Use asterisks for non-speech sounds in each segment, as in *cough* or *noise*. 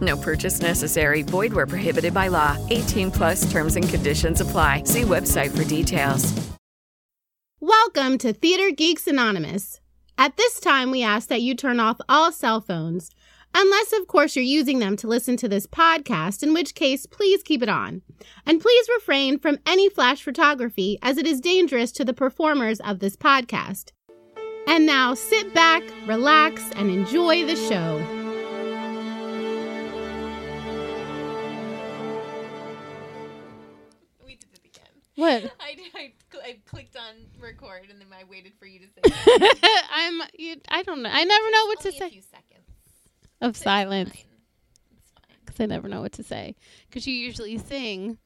No purchase necessary. Void where prohibited by law. 18 plus terms and conditions apply. See website for details. Welcome to Theater Geeks Anonymous. At this time, we ask that you turn off all cell phones, unless, of course, you're using them to listen to this podcast, in which case, please keep it on. And please refrain from any flash photography, as it is dangerous to the performers of this podcast. And now sit back, relax, and enjoy the show. What? *laughs* I, I, I clicked on record and then I waited for you to say. *laughs* I'm. You, I don't know. I never know what to Only a say. few seconds. Of It's silence, fine. It's fine. because I never know what to say. Because you usually sing.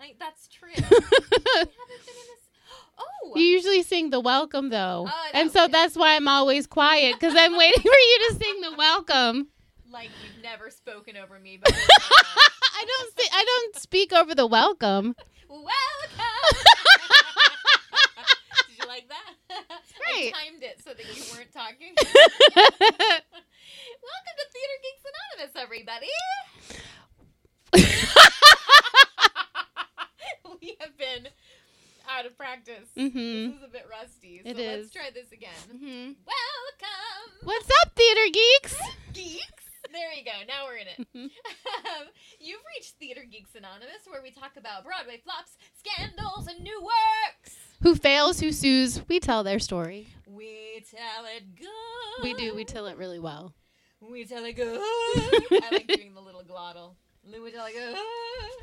I, that's true. *laughs* I haven't been in this. *gasps* Oh, You usually sing the welcome though, Oh, and so okay. that's why I'm always quiet because I'm waiting for you to sing the welcome. like you've never spoken over me before. I don't. I don't speak over the welcome. Welcome. Did you like that? *laughs* great. I timed it so that you weren't talking. *laughs* Welcome to Theater Geeks Anonymous, everybody. *laughs* we have been out of practice. Mhm. This is a bit rusty. So It let's is. try this again. Mhm. Welcome, What's up, theater geeks? geeks. There you go. Now we're in it. Mhm. Um, you've reached Theater Geeks Anonymous, where we talk about Broadway flops, scandals, and new works. Who fails? Who sues? We tell their story. We tell it good. We do. We tell it really well. We tell it good. I like *laughs* doing the little glottal. We tell it good.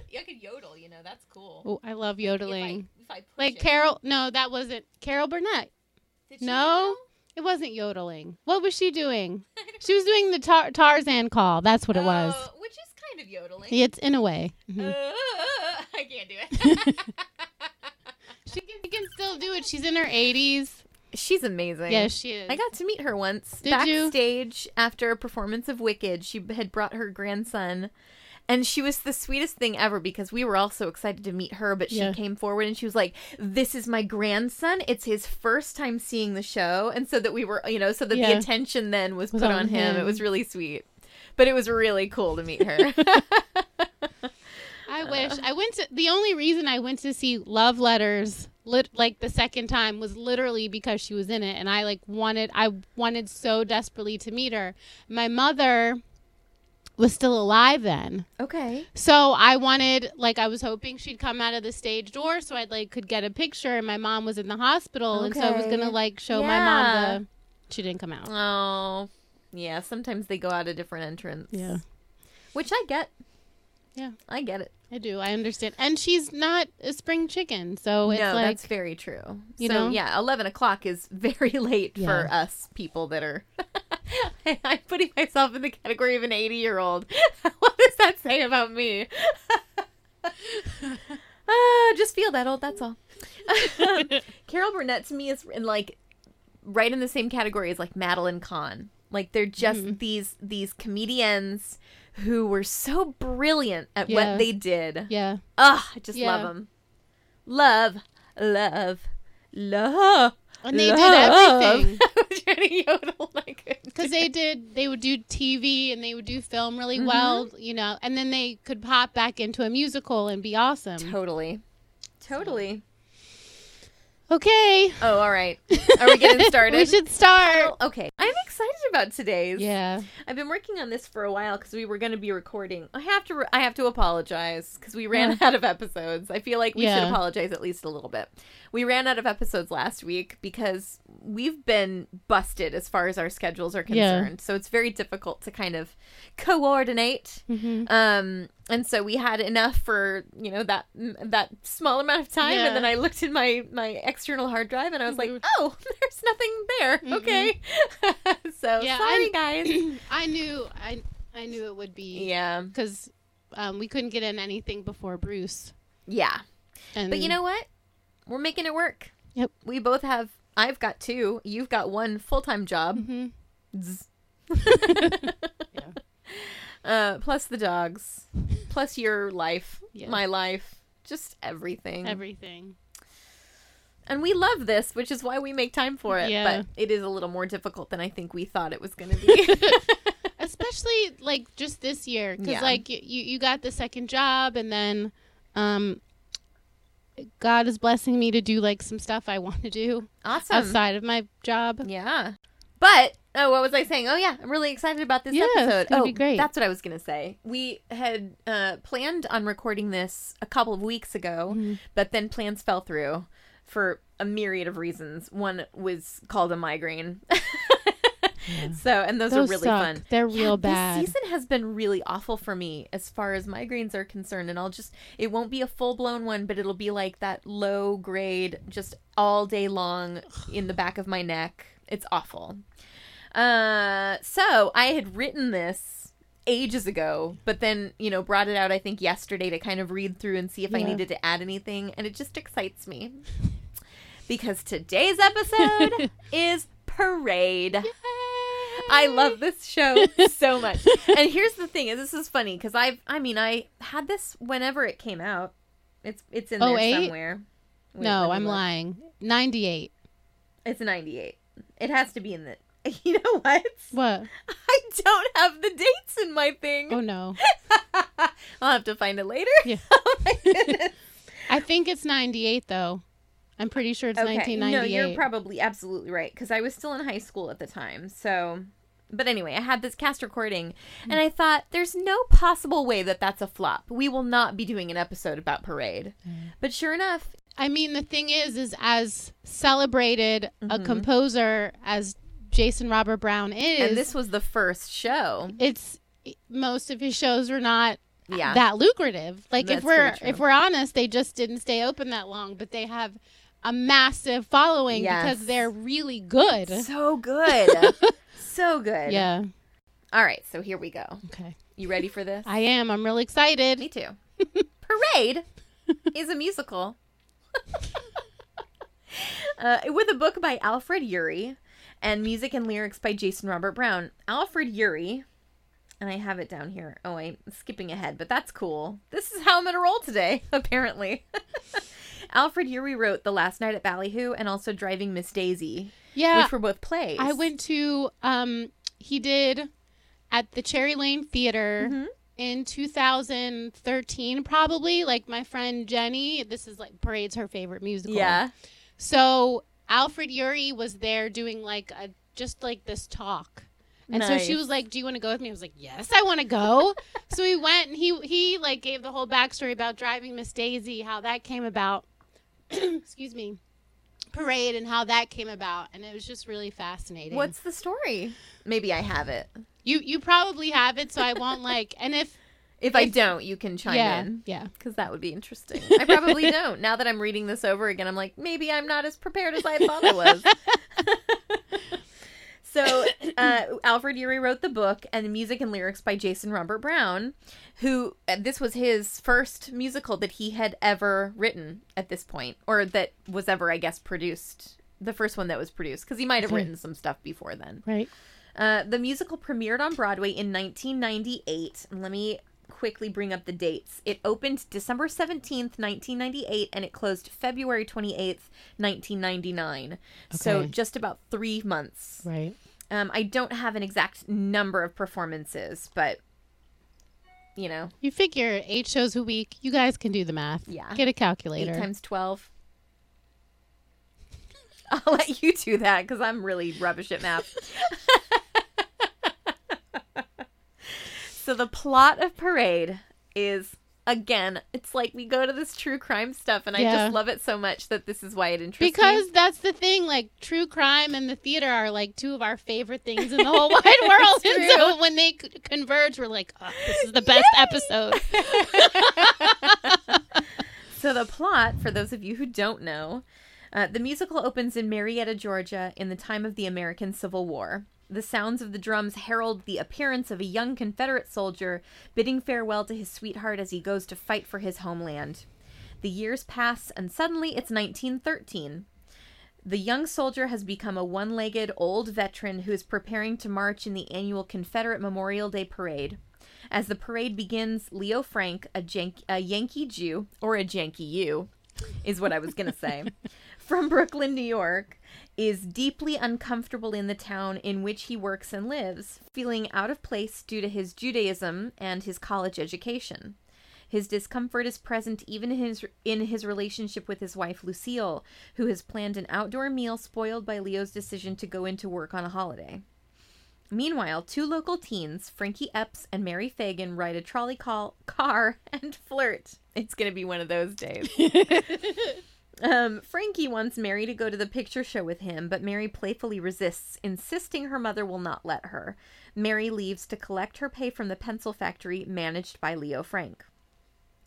Yeah, I could yodel. You know, that's cool. Oh, I love If I- yodeling. If I, Like it. Carol. No, that wasn't Carol Burnett. No, it wasn't yodeling. What was she doing? She was doing the tar- Tarzan call. That's what it was. Oh, which is kind of yodeling. It's in a way. Mhm. Uh, *laughs* I can't do it. *laughs* She can, she can still do it. She's in her 80s. She's amazing. Yes, she is. I got to meet her once Did you? backstage after a performance of Wicked. She had brought her grandson, and she was the sweetest thing ever because we were all so excited to meet her. But she Yeah. came forward and she was like, "This is my grandson. It's his first time seeing the show," and so that we were, you know, so that the attention then was, Was put on on him. It was really sweet. But it was really cool to meet her. *laughs* *laughs* I uh-huh. wish I went to. The only reason I went to see Love Letters, lit, like the second time, was literally because she was in it, and I like wanted. I wanted so desperately to meet her. My mother was still alive then. okay. So I wanted, like, I was hoping she'd come out of the stage door so I'd like could get a picture. And my mom was in the hospital, and so I was gonna like show my mom Yeah. the. She didn't come out. Oh, yeah. Sometimes they go out a different entrance. Yeah, Which I get. Yeah. I get it. I do. I understand. And she's not a spring chicken, so it's no, like that's very true. you so know? yeah, eleven o'clock is very *laughs* late for us people that are. *laughs* I'm putting myself in the category of an eighty-year-old. *laughs* what does that say about me? uh, just feel that old. That's all. Carol Burnett to me is in like right in the same category as like Madeline Kahn. Like they're just Mm-hmm. these these comedians who were so brilliant at Yeah. what they did. yeah. Ugh, I just Yeah. love them. Love, love, love. And they did love. everything. I was trying to yodel *laughs* like because they did they would do tv and they would do film really Mm-hmm. well you know and then they could pop back into a musical and be awesome totally, totally. Okay. Oh, all right. Are we getting *laughs* started? we should start. Okay. I'm excited about today's. Yeah. I've been working on this for a while because we were going to be recording. I have to. Re- I have to apologize because we ran *laughs* out of episodes. I feel like we should apologize at least a little bit. We ran out of episodes last week because we've been busted as far as our schedules are Yeah. concerned. So it's very difficult to kind of coordinate. Mm-hmm. Um, and so we had enough for you know that that small amount of time, Yeah. Mm-hmm. and then I looked in my my external hard drive and I was like, oh, *laughs* there's nothing there. Okay, *laughs* so Yeah, sorry I'm- guys. *clears throat* I knew. I I knew it would be. Yeah, Because um, we couldn't get in anything before Bruce. yeah. And But you know what? We're making it work. Yep. We both have. I've got two. You've got one full time job. Mhm. Zzz. *laughs* Uh, plus the dogs, plus your life, Yeah. my life, just everything. everything. and we love this, which is why we make time for it. Yeah. But it is a little more difficult than I think we thought it was going to be. *laughs* Especially like just this year, because Yeah. like you you got the second job, and then um, God is blessing me to do like some stuff I want to do awesome. outside of my job. Yeah. But oh, what was I saying? Oh yeah, I'm really excited about this Yeah, episode. oh, be great. that's what I was gonna say. We had uh, planned on recording this a couple of weeks ago, Mm-hmm. but then plans fell through for a myriad of reasons. One was called a migraine. *laughs* So, and those, Those are really suck. fun. They're real Yeah, bad. This season has been really awful for me as far as migraines are concerned. And I'll just, it won't be a full blown one, but it'll be like that low grade, just all day long in the back of my neck. It's awful. Uh, so I had written this ages ago, but then, you know, brought it out, I think, yesterday to kind of read through and see if I needed to add anything. And it just excites me. Because today's episode *laughs* is Parade. I love this show so much. *laughs* and here's the thing, and this is funny because I've I mean I had this whenever it came out. It's it's in Oh, there eight? somewhere. Wait, no, I'm look. lying. Ninety-eight. It's 98. It has to be in the *laughs* You know what? What? *laughs* I don't have the dates in my thing. Oh no. *laughs* I'll have to find it later. Yeah. oh my goodness. I think it's ninety-eight though. I'm pretty sure it's Okay. nineteen No, ninety-eight. you're probably absolutely right because I was still in high school at the time. So, but anyway, I had this cast recording, mm. and I thought there's no possible way that that's a flop. We will not be doing an episode about Parade. Mm. But sure enough, I mean, the thing is, is as celebrated Mm-hmm. a composer as Jason Robert Brown is, and this was the first show. it's most of his shows are not Yeah. that lucrative. Like That's if we're if we're honest, they just didn't stay open that long, but they have a massive following Yes. because they're really good. So good. *laughs* so good. Yeah. All right, so here we go. Okay. You ready for this? I am. I'm really excited. Me too. Parade is a musical uh, with a book by Alfred Uhry and music and lyrics by Jason Robert Brown. Alfred Uhry, and I have it down here. Oh, I'm skipping ahead, but that's cool. This is how I'm going to roll today, *laughs* apparently. *laughs* Alfred Uhry wrote The Last Night at Ballyhoo and also Driving Miss Daisy, Yeah. which were both plays. I went to um he did at the Cherry Lane Theater Mm-hmm. In 2013 probably like my friend Jenny this is like Parade's her favorite musical. Yeah. So Alfred Uhry was there doing like a just like this talk. And so she was like, "Do you want to go with me?" I was like, "Yes, I want to go." *laughs* so we went, and he he like gave the whole backstory about driving Miss Daisy, how that came about. *clears throat* Excuse me, parade, and how that came about, and it was just really fascinating. What's the story? Maybe I have it. You you probably have it, so I won't like. And if *laughs* If I don't, you can chime yeah in. yeah Because that would be interesting. I probably *laughs* don't. Now that I'm reading this over again, I'm like, maybe I'm not as prepared as I thought I was. *laughs* so, uh, Alfred Uhry wrote the book and the music and lyrics by Jason Robert Brown, who uh, this was his first musical that he had ever written at this point, or that was ever, I guess, produced. The first one that was produced, because he might have written some stuff before then. right. Uh, the musical premiered on Broadway in 1998. Let me quickly bring up the dates. It opened December 17th, 1998, and it closed February 28th, 1999. So just about three months. Right. Um, I don't have an exact number of performances, but you know, You figure eight shows a week. You guys can do the math. Yeah. Get a calculator. eight times 12. *laughs* I'll let you do that because I'm really rubbish at math. *laughs* so the plot of Parade is again, it's like we go to this true crime stuff, and I just love it so much that this is why it interests me. Because that's the thing, like true crime and the theater are like two of our favorite things in the whole *laughs* wide world. And so when they c- converge, we're like, oh, this is the best episode. *laughs* So the plot, for those of you who don't know, uh, the musical opens in Marietta, Georgia, in the time of the American Civil War. The sounds of the drums herald the appearance of a young Confederate soldier bidding farewell to his sweetheart as he goes to fight for his homeland. The years pass, and suddenly it's 1913. The young soldier has become a one legged old veteran who is preparing to march in the annual Confederate Memorial Day Parade. As the parade begins, Leo Frank, a, Jank- a Yankee Jew, or a Janky U, is what I was going to say, *laughs* from *laughs* Brooklyn, New York, is deeply uncomfortable in the town in which he works and lives, feeling out of place due to his Judaism and his college education. His discomfort is present even in his, in his relationship with his wife Lucille, who has planned an outdoor meal spoiled by Leo's decision to go into work on a holiday. Meanwhile, two local teens, Frankie Epps and Mary Fagan, ride a trolley call, car and flirt. It's going to be one of those days. *laughs* um, Frankie wants Mary to go to the picture show with him, but Mary playfully resists, insisting her mother will not let her. Mary leaves to collect her pay from the pencil factory managed by Leo Frank.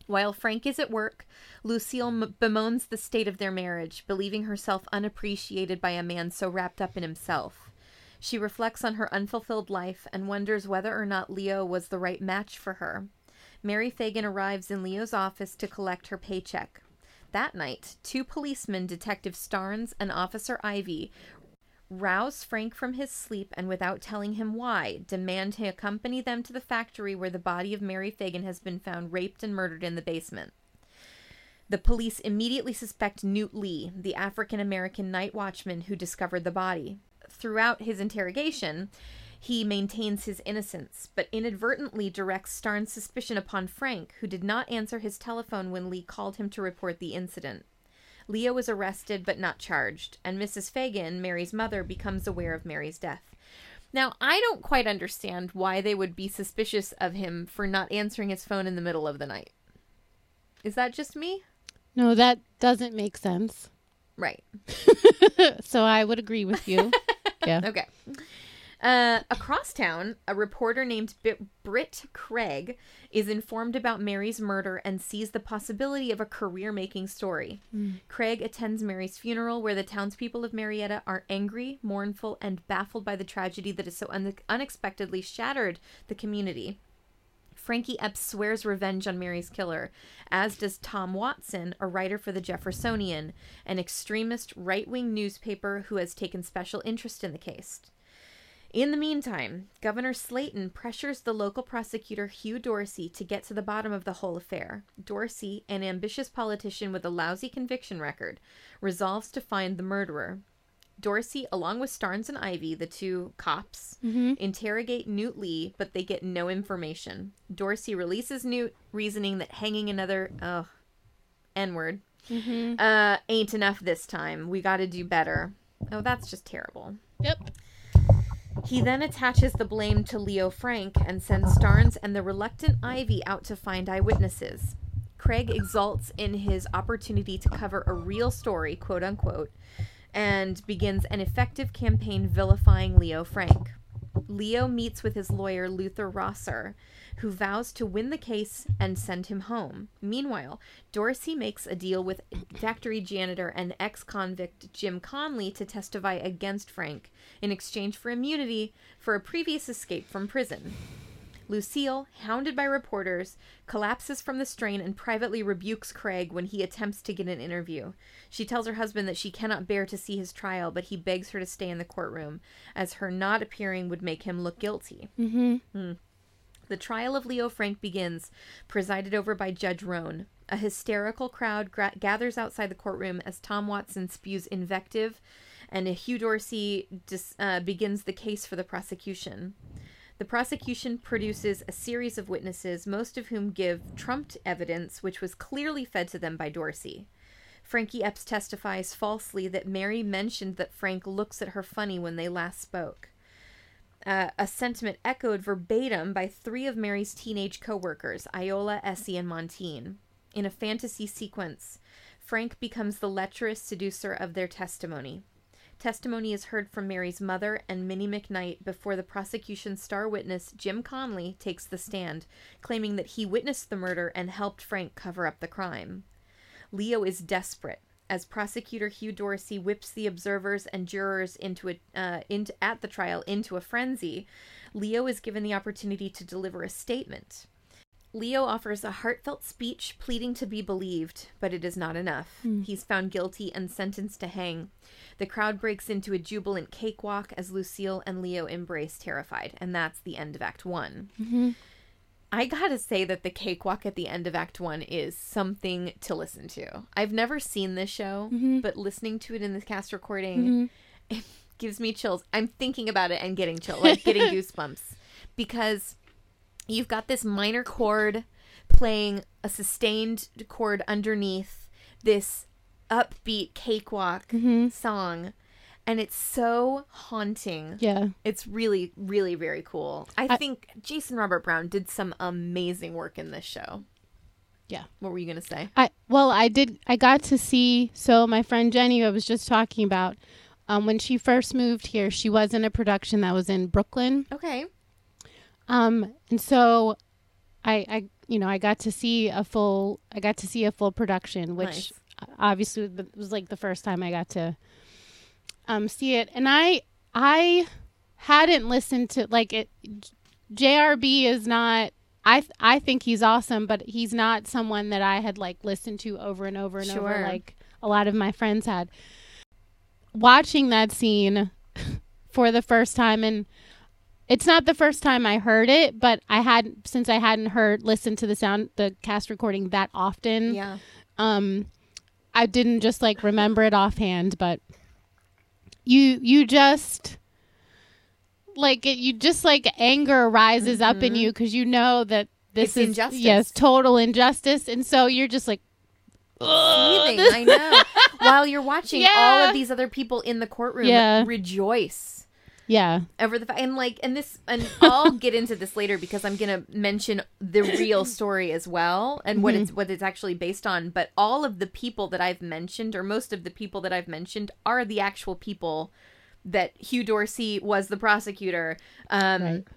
While Frank is at work, Lucille bemoans the state of their marriage, believing herself unappreciated by a man so wrapped up in himself. She reflects on her unfulfilled life and wonders whether or not Leo was the right match for her. Mary Fagan arrives in Leo's office to collect her paycheck. That night, two policemen, Detective Starnes and Officer Ivy, rouse Frank from his sleep and, without telling him why, demand he accompany them to the factory where the body of Mary Fagan has been found raped and murdered in the basement. The police immediately suspect Newt Lee, the African American night watchman who discovered the body. Throughout his interrogation, he maintains his innocence, but inadvertently directs Starnes' suspicion upon Frank, who did not answer his telephone when Lee called him to report the incident. Leo was arrested but not charged, and Mrs. Fagan, Mary's mother, becomes aware of Mary's death. Now, I don't quite understand why they would be suspicious of him for not answering his phone in the middle of the night. Is that just me? No, that doesn't make sense. Right. *laughs* So I would agree with you. *laughs* Yeah. Okay. Uh, across town, a reporter named B- Britt Craig is informed about Mary's murder and sees the possibility of a career making story. Craig attends Mary's funeral, where the townspeople of Marietta are angry, mournful, and baffled by the tragedy that has so un- unexpectedly shattered the community. Frankie Epps swears revenge on Mary's killer, as does Tom Watson, a writer for the Jeffersonian, an extremist right wing newspaper who has taken special interest in the case. In the meantime, Governor Slaton pressures the local prosecutor Hugh Dorsey to get to the bottom of the whole affair. Dorsey, an ambitious politician with a lousy conviction record, resolves to find the murderer. Dorsey, along with Starnes and Ivy, the two cops, interrogate Newt Lee, but they get no information. Dorsey releases Newt, reasoning that hanging another, oh, N word, uh, ain't enough this time. We gotta do better. Oh, that's just terrible. Yep. He then attaches the blame to Leo Frank and sends Starnes and the reluctant Ivy out to find eyewitnesses. Craig exults in his opportunity to cover a real story, quote unquote, and begins an effective campaign vilifying Leo Frank. Leo meets with his lawyer Luther Rosser, who vows to win the case and send him home. Meanwhile, Dorsey makes a deal with factory janitor and ex convict Jim Conley to testify against Frank in exchange for immunity for a previous escape from prison. Lucille, hounded by reporters, collapses from the strain and privately rebukes Craig when he attempts to get an interview. She tells her husband that she cannot bear to see his trial, but he begs her to stay in the courtroom, as her not appearing would make him look guilty. Hmm. The trial of Leo Frank begins, presided over by Judge Roan. A hysterical crowd gra- gathers outside the courtroom as Tom Watson spews invective, and Hugh Dorsey dis- uh, begins the case for the prosecution. The prosecution produces a series of witnesses, most of whom give trumped evidence, which was clearly fed to them by Dorsey. Frankie Epps testifies falsely that Mary mentioned that Frank looks at her funny when they last spoke. Uh, a sentiment echoed verbatim by three of Mary's teenage coworkers, Iola, Essie, and Montine. In a fantasy sequence, Frank becomes the lecherous seducer of their testimony. Testimony is heard from Mary's mother and Minnie McKnight before the prosecution's star witness, Jim Conley, takes the stand, claiming that he witnessed the murder and helped Frank cover up the crime. Leo is desperate as prosecutor Hugh Dorsey whips the observers and jurors into a uh, into at the trial into a frenzy. Leo is given the opportunity to deliver a statement. Leo offers a heartfelt speech pleading to be believed, but it is not enough. Hmm. He's found guilty and sentenced to hang. The crowd breaks into a jubilant cakewalk as Lucille and Leo embrace terrified, and that's the end of Act One. Mm-hmm. I gotta say that the cakewalk at the end of Act One is something to listen to. I've never seen this show, mm-hmm. but listening to it in the cast recording, mm-hmm. it gives me chills. I'm thinking about it and getting chills, like getting *laughs* goosebumps, because you've got this minor chord playing a sustained chord underneath this upbeat cakewalk song, and it's so haunting. Yeah. It's really, really very cool. I, think Jason Robert Brown did some amazing work in this show. Yeah. What were you gonna say? I well, I did. I got to see. So my friend Jenny, I was just talking about, um, when she first moved here, she was in a production that was in Brooklyn. Okay. Um, and so, I, I, you know, I got to see a full. I got to see a full production, which Nice. obviously was like the first time I got to, um, see it. And I, I hadn't listened to like it. JRB is not. I th- I think he's awesome, but he's not someone that I had like listened to over and over and over like a lot of my friends had. Watching that scene *laughs* for the first time and it's not the first time I heard it, but I had since I hadn't heard listened to the sound the cast recording that often. Yeah. Um I didn't just like remember it offhand, but you you just like it you just like anger rises up in you cuz you know that this It's is injustice. yes, total injustice and so you're just like I know. While you're watching all of *laughs* these other people in the courtroom Yeah. rejoice yeah. over the and like and this and I'll *laughs* get into this later because I'm gonna mention the real story as well and what it's what it's actually based on. But all of the people that I've mentioned, or most of the people that I've mentioned, are the actual people that Hugh Dorsey was the prosecutor. Um, Right.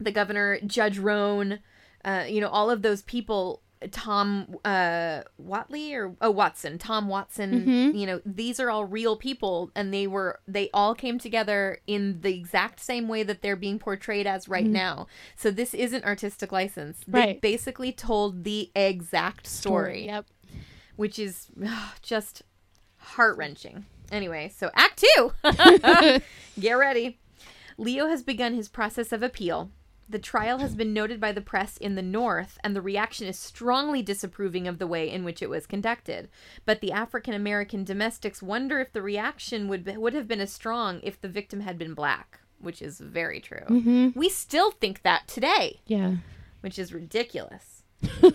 the governor, Judge Roan, uh, you know, all of those people, Tom uh, Watley or oh Watson, Tom Watson, you know, these are all real people, and they were they all came together in the exact same way that they're being portrayed as right now. So this isn't artistic license. They Right. basically told the exact story Yep. which is ugh, just heart wrenching. Anyway, so Act Two. *laughs* Get ready. Leo has begun his process of appeal. The trial has been noted by the press in the North, and the reaction is strongly disapproving of the way in which it was conducted. But the African American domestics wonder if the reaction would be, would have been as strong if the victim had been black, which is very true. Mm-hmm. We still think that today, Yeah. which is ridiculous. *laughs* like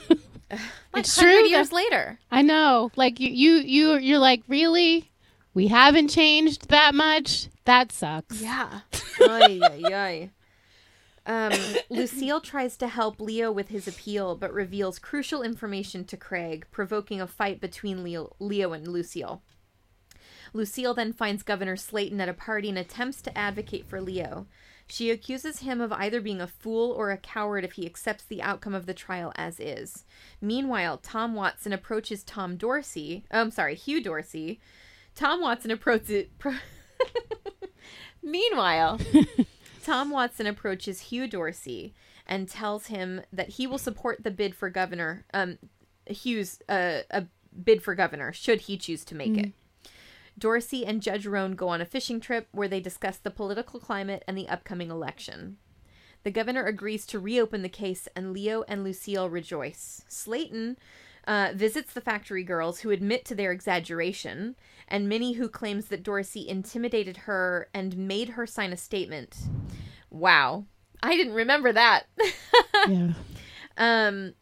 It's true years that- later. I know. Like you, you, you, you're like, really? We haven't changed that much. That sucks. Yeah. ay, ay, ay. *laughs* Um, *laughs* Lucille tries to help Leo with his appeal, but reveals crucial information to Craig, provoking a fight between Leo, Leo and Lucille. Lucille then finds Governor Slaton at a party and attempts to advocate for Leo. She accuses him of either being a fool or a coward if he accepts the outcome of the trial as is. Meanwhile, Tom Watson approaches Tom Dorsey. Oh, I'm sorry, Hugh Dorsey. Tom Watson approaches. Pro- *laughs* Meanwhile, *laughs* Tom Watson approaches Hugh Dorsey and tells him that he will support the bid for governor. Um, Hugh's uh, a bid for governor should he choose to make it. Dorsey and Judge Roan go on a fishing trip where they discuss the political climate and the upcoming election. The governor agrees to reopen the case, and Leo and Lucille rejoice. Slaton uh, visits the factory girls, who admit to their exaggeration, and Minnie, who claims that Dorsey intimidated her and made her sign a statement. Wow. I didn't remember that. *laughs* Yeah. Um,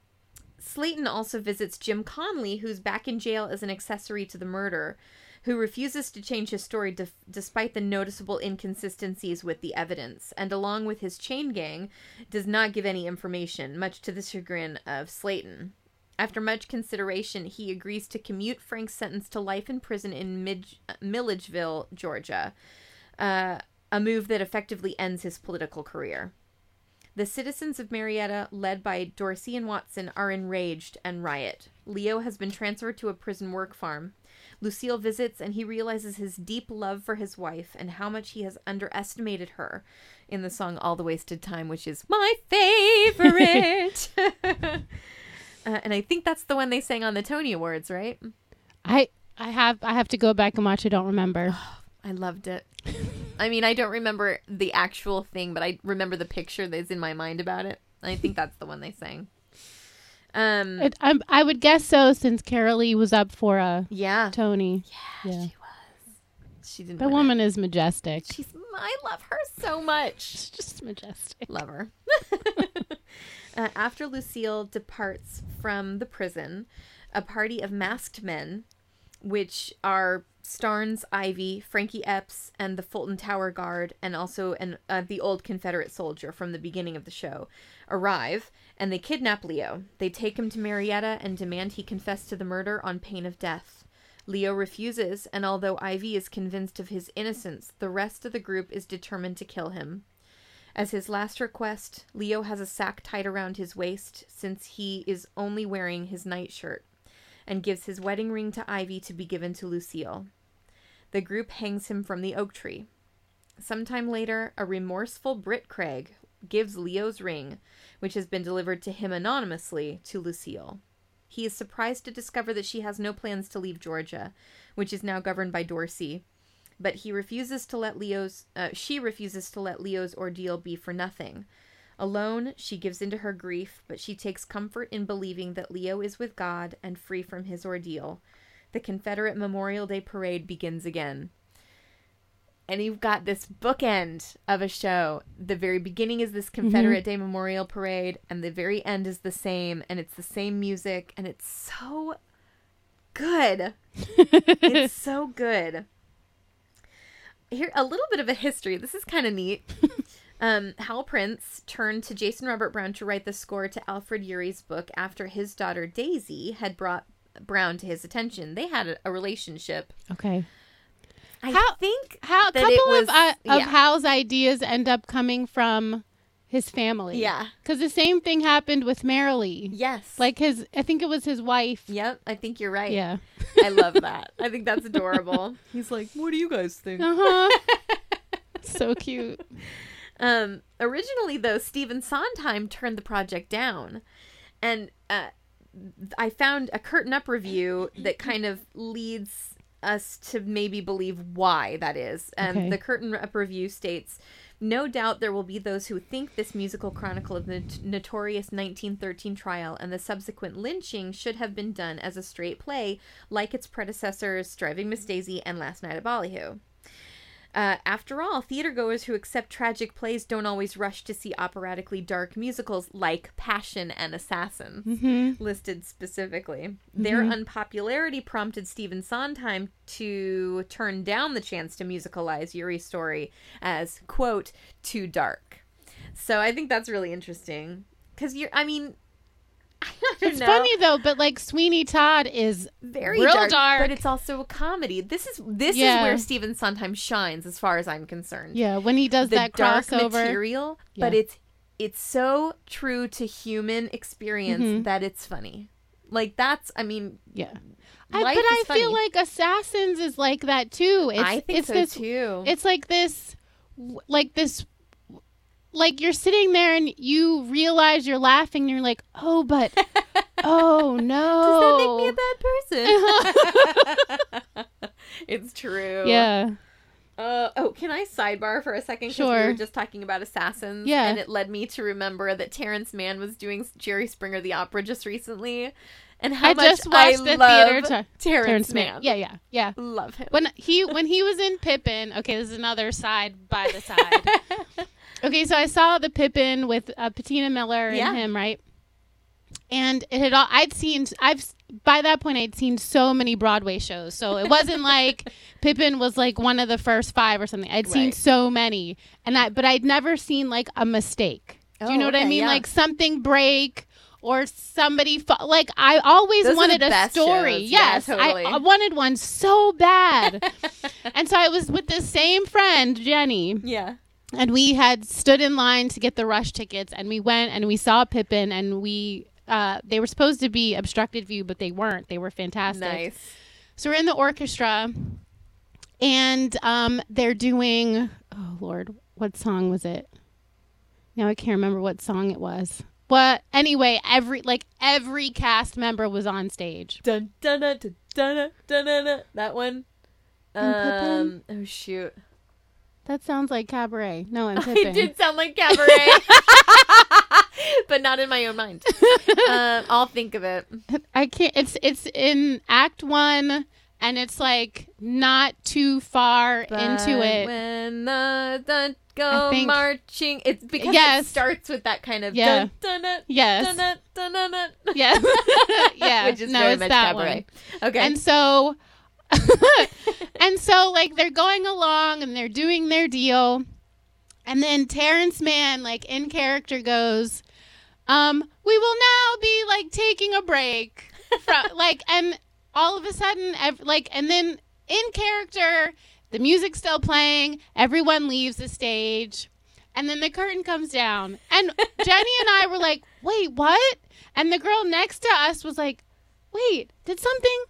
Slaton also visits Jim Conley, who's back in jail as an accessory to the murder, who refuses to change his story def- despite the noticeable inconsistencies with the evidence, and along with his chain gang, does not give any information, much to the chagrin of Slaton. After much consideration, he agrees to commute Frank's sentence to life in prison in Mid- Milledgeville, Georgia, uh, a move that effectively ends his political career. The citizens of Marietta, led by Dorsey and Watson, are enraged and riot. Leo has been transferred to a prison work farm. Lucille visits and he realizes his deep love for his wife and how much he has underestimated her in the song All the Wasted Time, which is my favorite. *laughs* *laughs* uh, and I think that's the one they sang on the Tony Awards, right? I I have I have to go back and watch. I don't remember. I loved it. I mean, I don't remember the actual thing, but I remember the picture that's in my mind about it. I think that's the one they sang. Um, It, I I would guess so since Carolee was up for a yeah, Tony. Yeah, she didn't. the woman is majestic. She's. I love her so much. She's just majestic. Love her. *laughs* uh, after Lucille departs from the prison, a party of masked men, which are Starnes, Ivy, Frankie Epps, and the Fulton Tower Guard, and also an uh, the old Confederate soldier from the beginning of the show, arrive and they kidnap Leo. They take him to Marietta and demand he confess to the murder on pain of death. Leo refuses, and although Ivy is convinced of his innocence, the rest of the group is determined to kill him. As his last request, Leo has a sack tied around his waist since he is only wearing his nightshirt, and gives his wedding ring to Ivy to be given to Lucille. The group hangs him from the oak tree. Sometime later, a remorseful Britt Craig gives Leo's ring, which has been delivered to him anonymously, to Lucille. He is surprised to discover that she has no plans to leave Georgia, which is now governed by Dorsey, but he refuses to let Leo's uh, she refuses to let Leo's ordeal be for nothing. Alone, she gives into her grief, but she takes comfort in believing that Leo is with God and free from his ordeal. The Confederate Memorial Day parade begins again. And you've got this bookend of a show. The very beginning is this mm-hmm. Confederate Day Memorial Parade, and the very end is the same, and it's the same music, and it's so good. *laughs* it's so good. Here, a little bit of a history. This is kind of neat. *laughs* Um, Hal Prince turned to Jason Robert Brown to write the score to Alfred Uhry's book after his daughter Daisy had brought Brown to his attention. They had a, a relationship. Okay. I How- think How a couple was, of uh, of yeah. Hal's ideas end up coming from his family. Yeah. Because the same thing happened with Marilee. Yes. Like his, I think it was his wife. Yep, I think you're right. Yeah. I love that. I think that's adorable. *laughs* He's like, "What do you guys think?" Uh huh. *laughs* so cute. Um, originally, though, Stephen Sondheim turned the project down, and uh, I found a curtain up review that kind of leads us to maybe believe why that is. Um, Okay. The curtain up review states. No doubt there will be those who think this musical chronicle of the notorious 1913 trial and the subsequent lynching should have been done as a straight play, like its predecessors, Driving Miss Daisy and Last Night at Ballyhoo. Uh, after all, theatergoers who accept tragic plays don't always rush to see operatically dark musicals like Passion and Assassins, listed specifically. Their unpopularity prompted Stephen Sondheim to turn down the chance to musicalize Uhry's story as, quote, too dark. So I think that's really interesting. Because you're, I mean, *laughs* It's know funny though, but like Sweeney Todd is very real dark, dark. but it's also a comedy. This is this Yeah. is where Stephen Sondheim shines, as far as I'm concerned. yeah when he does the that dark crossover. material, but it's it's so true to human experience Mm-hmm. that it's funny. Like that's, I mean, Yeah. I, but I funny. feel like Assassins is like that too. It's, I think it's so this, too. It's like this, like this, like you're sitting there and you realize you're laughing and you're like, oh, but, oh no. *laughs* Does that make me a bad person? *laughs* it's true. Yeah. Uh, oh, can I sidebar for a second? 'Cause We Sure. were just talking about assassins. Yeah. And it led me to remember that Terrence Mann was doing Jerry Springer the Opera just recently, and how I much just watched I the love theater. Ter- Terrence, Mann. Yeah, yeah, yeah. love him. when he when he was in Pippin. Okay, this is another side by the side. *laughs* okay, so I saw the Pippin with uh, Patina Miller and Yeah. him, right? and it had all I'd seen I've by that point I'd seen so many Broadway shows. So it wasn't like *laughs* Pippin was like one of the first 5 or something. I'd seen so many and I but I'd never seen like a mistake. Do you Oh, know what I mean? yeah. Like something break or somebody fa- like I always Those wanted a story. shows. Yeah, Yes, totally. I, I wanted one so bad. *laughs* and so I was with this same friend, Jenny, Yeah. and we had stood in line to get the rush tickets and we went and we saw Pippin and we uh, they were supposed to be obstructed view but they weren't they were fantastic Nice. so we're in the orchestra and um, they're doing oh lord what song was it now i can't remember what song it was but anyway every like every cast member was on stage Dun dun dun dun dun dun dun, dun. That one. Um. Oh shoot. that sounds like cabaret no and *laughs* Pippin. It did sound like cabaret, *laughs* but not in my own mind. *laughs* Um, I'll think of it. I can't. It's it's in Act One, and it's like not too far into it. When the dun go think- marching, it's because Yes. it starts with that kind of Yeah. dun, dun, Yes. dun, dun, dun, dun, dun. *laughs* Yeah, *laughs* yeah. which is no, very much that cabaret. one. Okay. And so, *laughs* and so, like they're going along and they're doing their deal, and then Terrence Mann, like in character, goes, "Um, we will now be like taking a break from like," and all of a sudden, ev- like, and then in character, the music's still playing. Everyone leaves the stage. And then the curtain comes down. And *laughs* Jenny and I were like, wait, what? And the girl next to us was like, wait, did something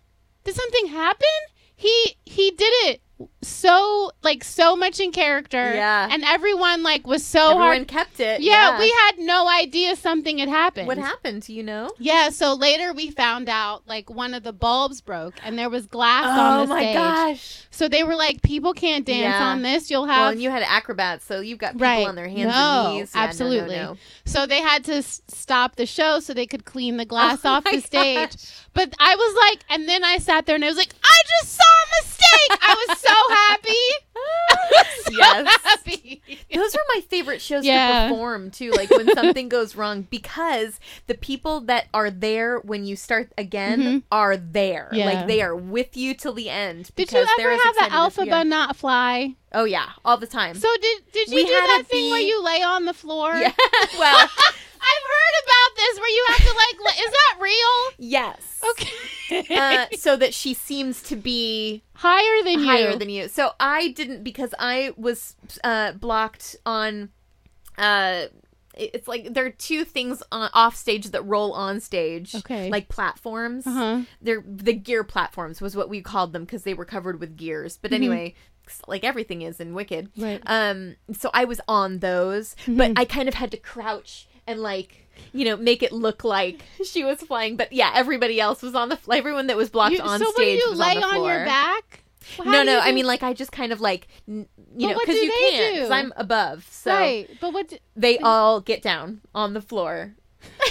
did something happen? He he did it so like so much in character. Yeah. And everyone like was so hard. Everyone hard. kept it. Yeah, we had no idea something had happened. What happened? You know? Yeah, so later we found out like one of the bulbs broke and there was glass Oh on the. Oh stage. gosh. So they were like, people can't dance Yeah. on this. You'll have. Well, and you had acrobats, so you've got people Right. on their hands No, and knees. Yeah, no, no, absolutely. no. So they had to s- stop the show so they could clean the glass Oh off the stage. gosh. But I was like, and then I sat there and I was like, I just saw a mistake. I was so *laughs* happy. *laughs* So Yes. happy. Those are my favorite shows Yeah. to perform too, like when something goes wrong, because the people that are there when you start again are there. Mm-hmm. Yeah. Like they are with you till the end. Did because you ever have the excited as we alpha are. not fly? Oh yeah, all the time. So did did you We do that thing where you lay on the floor? yeah. *laughs* *laughs* well, I've heard about this where you have to like. li- Is that real? yes. Okay. Uh, so that she seems to be higher than you. higher than you. So I didn't because I was uh, blocked on. Uh, it's like there are two things on off stage that roll on stage. Okay. Like platforms. Uh-huh. They're the gear platforms was what we called them because they were covered with gears. But anyway. Like everything is in Wicked, Mm-hmm. Right. Mm-hmm. Um, so I was on those, but I kind of had to crouch and like, you know, make it look like she was flying. But yeah, everybody else was on the. Everyone that was blocked You- on so stage when you lay on floor your back. How no, no. you I mean, like I just kind of like n- you But know because you can't because? I'm above, so right, but what? Do, they all get down on the floor. *laughs*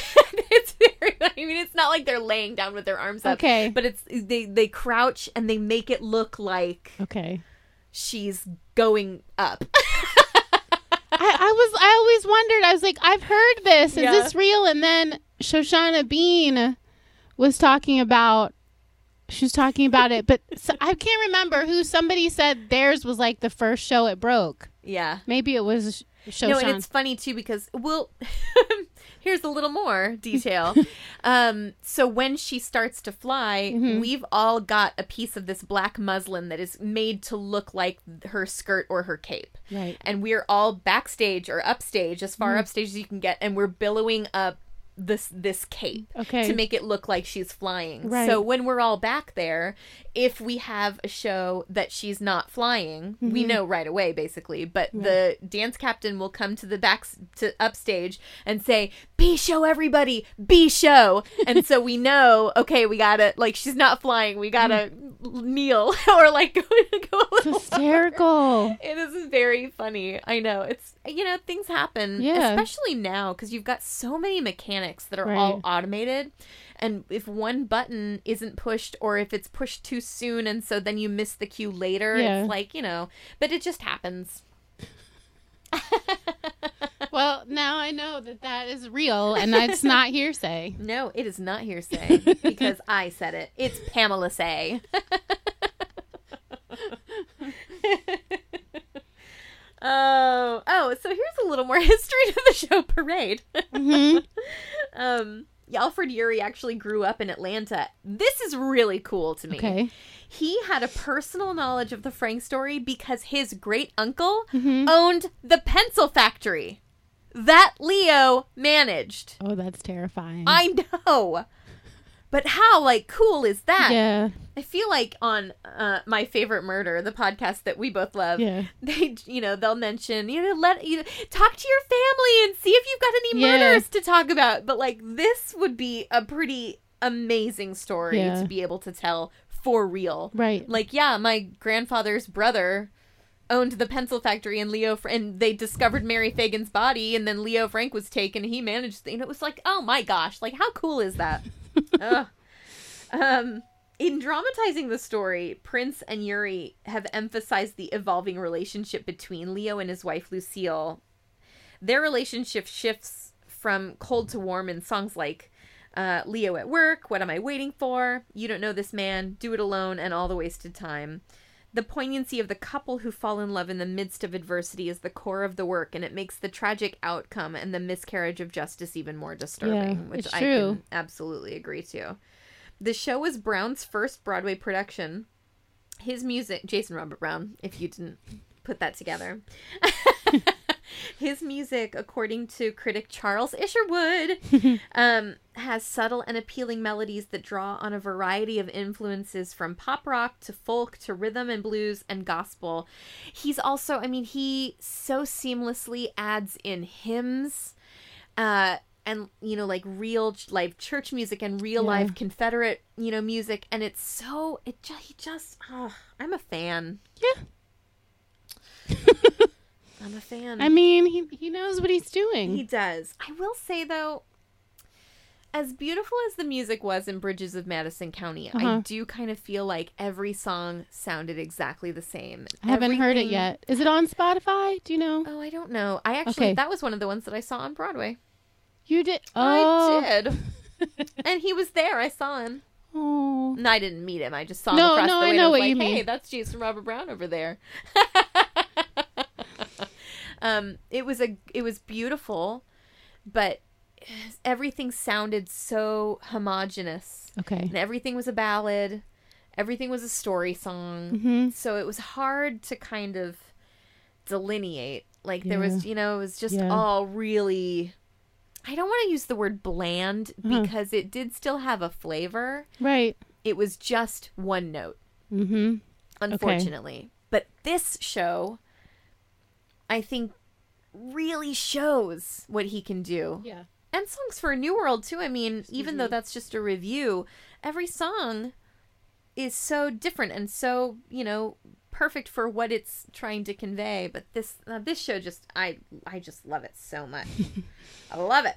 it's very. I mean, it's not like they're laying down with their arms up. Okay. but it's they they crouch and they make it look like okay. she's going up. I, I was I always wondered. I was like, I've heard this. Is Yeah. this real? And then Shoshana Bean was talking about. She was talking about it, but so, I can't remember who. Somebody said theirs was like the first show it broke. yeah. Maybe it was Shoshana. No, and it's funny too because well, *laughs* here's a little more detail. *laughs* um, so when she starts to fly, Mm-hmm. we've all got a piece of this black muslin that is made to look like her skirt or her cape. Right. And we're all backstage or upstage, as Mm-hmm. far upstage as you can get, and we're billowing up this this cape Okay. to make it look like she's flying. Right. So when we're all back there, if we have a show that she's not flying, Mm-hmm. we know right away basically, but the dance captain will come to the back to upstage and say, "B show everybody, B show." and so we know, okay, we got to like she's not flying, we got to kneel *laughs* or like go *laughs* go a It's little hysterical. it is very funny. I know. It's you know, things happen. Yeah. Especially now because you've got so many mechanics that are all automated. And if one button isn't pushed or if it's pushed too soon and so then you miss the cue later, Yeah. it's like, you know, but it just happens. *laughs* Well, now I know that that is real and that's not *laughs* hearsay. No, it is not hearsay *laughs* because I said it. It's Pamela say. Oh, oh, so here's a little more *laughs* history to the show Parade. *laughs* um, Alfred Uhry actually grew up in Atlanta. This is really cool to me. Okay. He had a personal knowledge of the Frank story because his great uncle owned the pencil factory that Leo managed. Oh, that's terrifying. I know. But how like cool is that? yeah. I feel like on uh, my favorite murder, the podcast that we both love, Yeah. they you know they'll mention you know let you know, talk to your family and see if you've got any Yeah. murders to talk about. But like this would be a pretty amazing story Yeah. to be able to tell for real. Right. Like yeah, my grandfather's brother owned the pencil factory and Leo Fr- and they discovered Mary Fagan's body and then Leo Frank was taken and he managed and it was like oh my gosh like how cool is that *laughs* Um in dramatizing the story Prince and Uhry have emphasized the evolving relationship between Leo and his wife Lucille their relationship shifts from cold to warm in songs like uh, Leo at work, What Am I Waiting For? You Don't Know This Man, Do It Alone, and All the Wasted Time. The poignancy of the couple who fall in love in the midst of adversity is the core of the work, and it makes the tragic outcome and the miscarriage of justice even more disturbing, Yeah, which I can absolutely agree to. The show was Brown's first Broadway production. His music, Jason Robert Brown, if you didn't put that together. *laughs* His music, according to critic Charles Isherwood, *laughs* um, has subtle and appealing melodies that draw on a variety of influences from pop rock to folk to rhythm and blues and gospel. He's also, I mean, he so seamlessly adds in hymns. Uh, and you know like real live church music and real Yeah. live confederate you know music and it's so it just he just oh, i'm a fan Yeah. I'm a fan I mean, he he knows what he's doing. He does. I will say though, as beautiful as the music was in Bridges of Madison County, I Uh-huh. do kind of feel like every song sounded exactly the same. I haven't heard it yet. Is it on Spotify? Do you know? Oh, I don't know. I actually Okay. that was one of the ones that I saw on Broadway. You did. Oh. I did. *laughs* and he was there. I saw him. Oh. No, I didn't meet him. I just saw him No, across no, the way. I know what you like, Hey, mean. that's Jason Robert Brown over there. *laughs* um, it was a it was beautiful, but everything sounded so homogenous, Okay. and everything was a ballad. Everything was a story song, Mhm. so it was hard to kind of delineate. Like there was, you know, it was just Yeah. all really. I don't want to use the word bland Uh-huh. because it did still have a flavor Right. it was just one note, Mm-hmm. unfortunately. But this show, I think, really shows what he can do. Yeah. And songs for a New World, too. I mean, even though that's just a review, every song is so different and so, you know, perfect for what it's trying to convey. But this uh, this show just I I just love it so much. *laughs* I love it.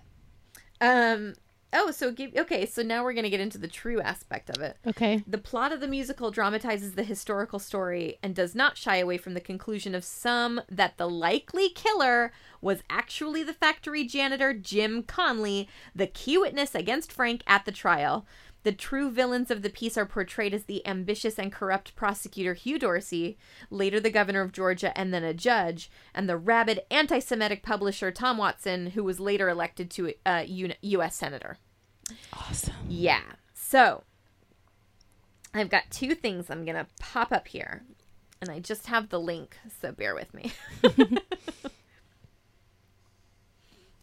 Um oh, so give, okay, so now we're going to get into the true aspect of it. Okay. The plot of the musical dramatizes the historical story and does not shy away from the conclusion of some that the likely killer was actually the factory janitor Jim Conley, the key witness against Frank at the trial. The true villains of the piece are portrayed as the ambitious and corrupt prosecutor Hugh Dorsey, later the governor of Georgia and then a judge, and the rabid anti Semitic publisher Tom Watson, who was later elected to a U- U.S. Senator. Awesome. Yeah. So I've got two things I'm going to pop up here. And I just have the link, so bear with me. *laughs*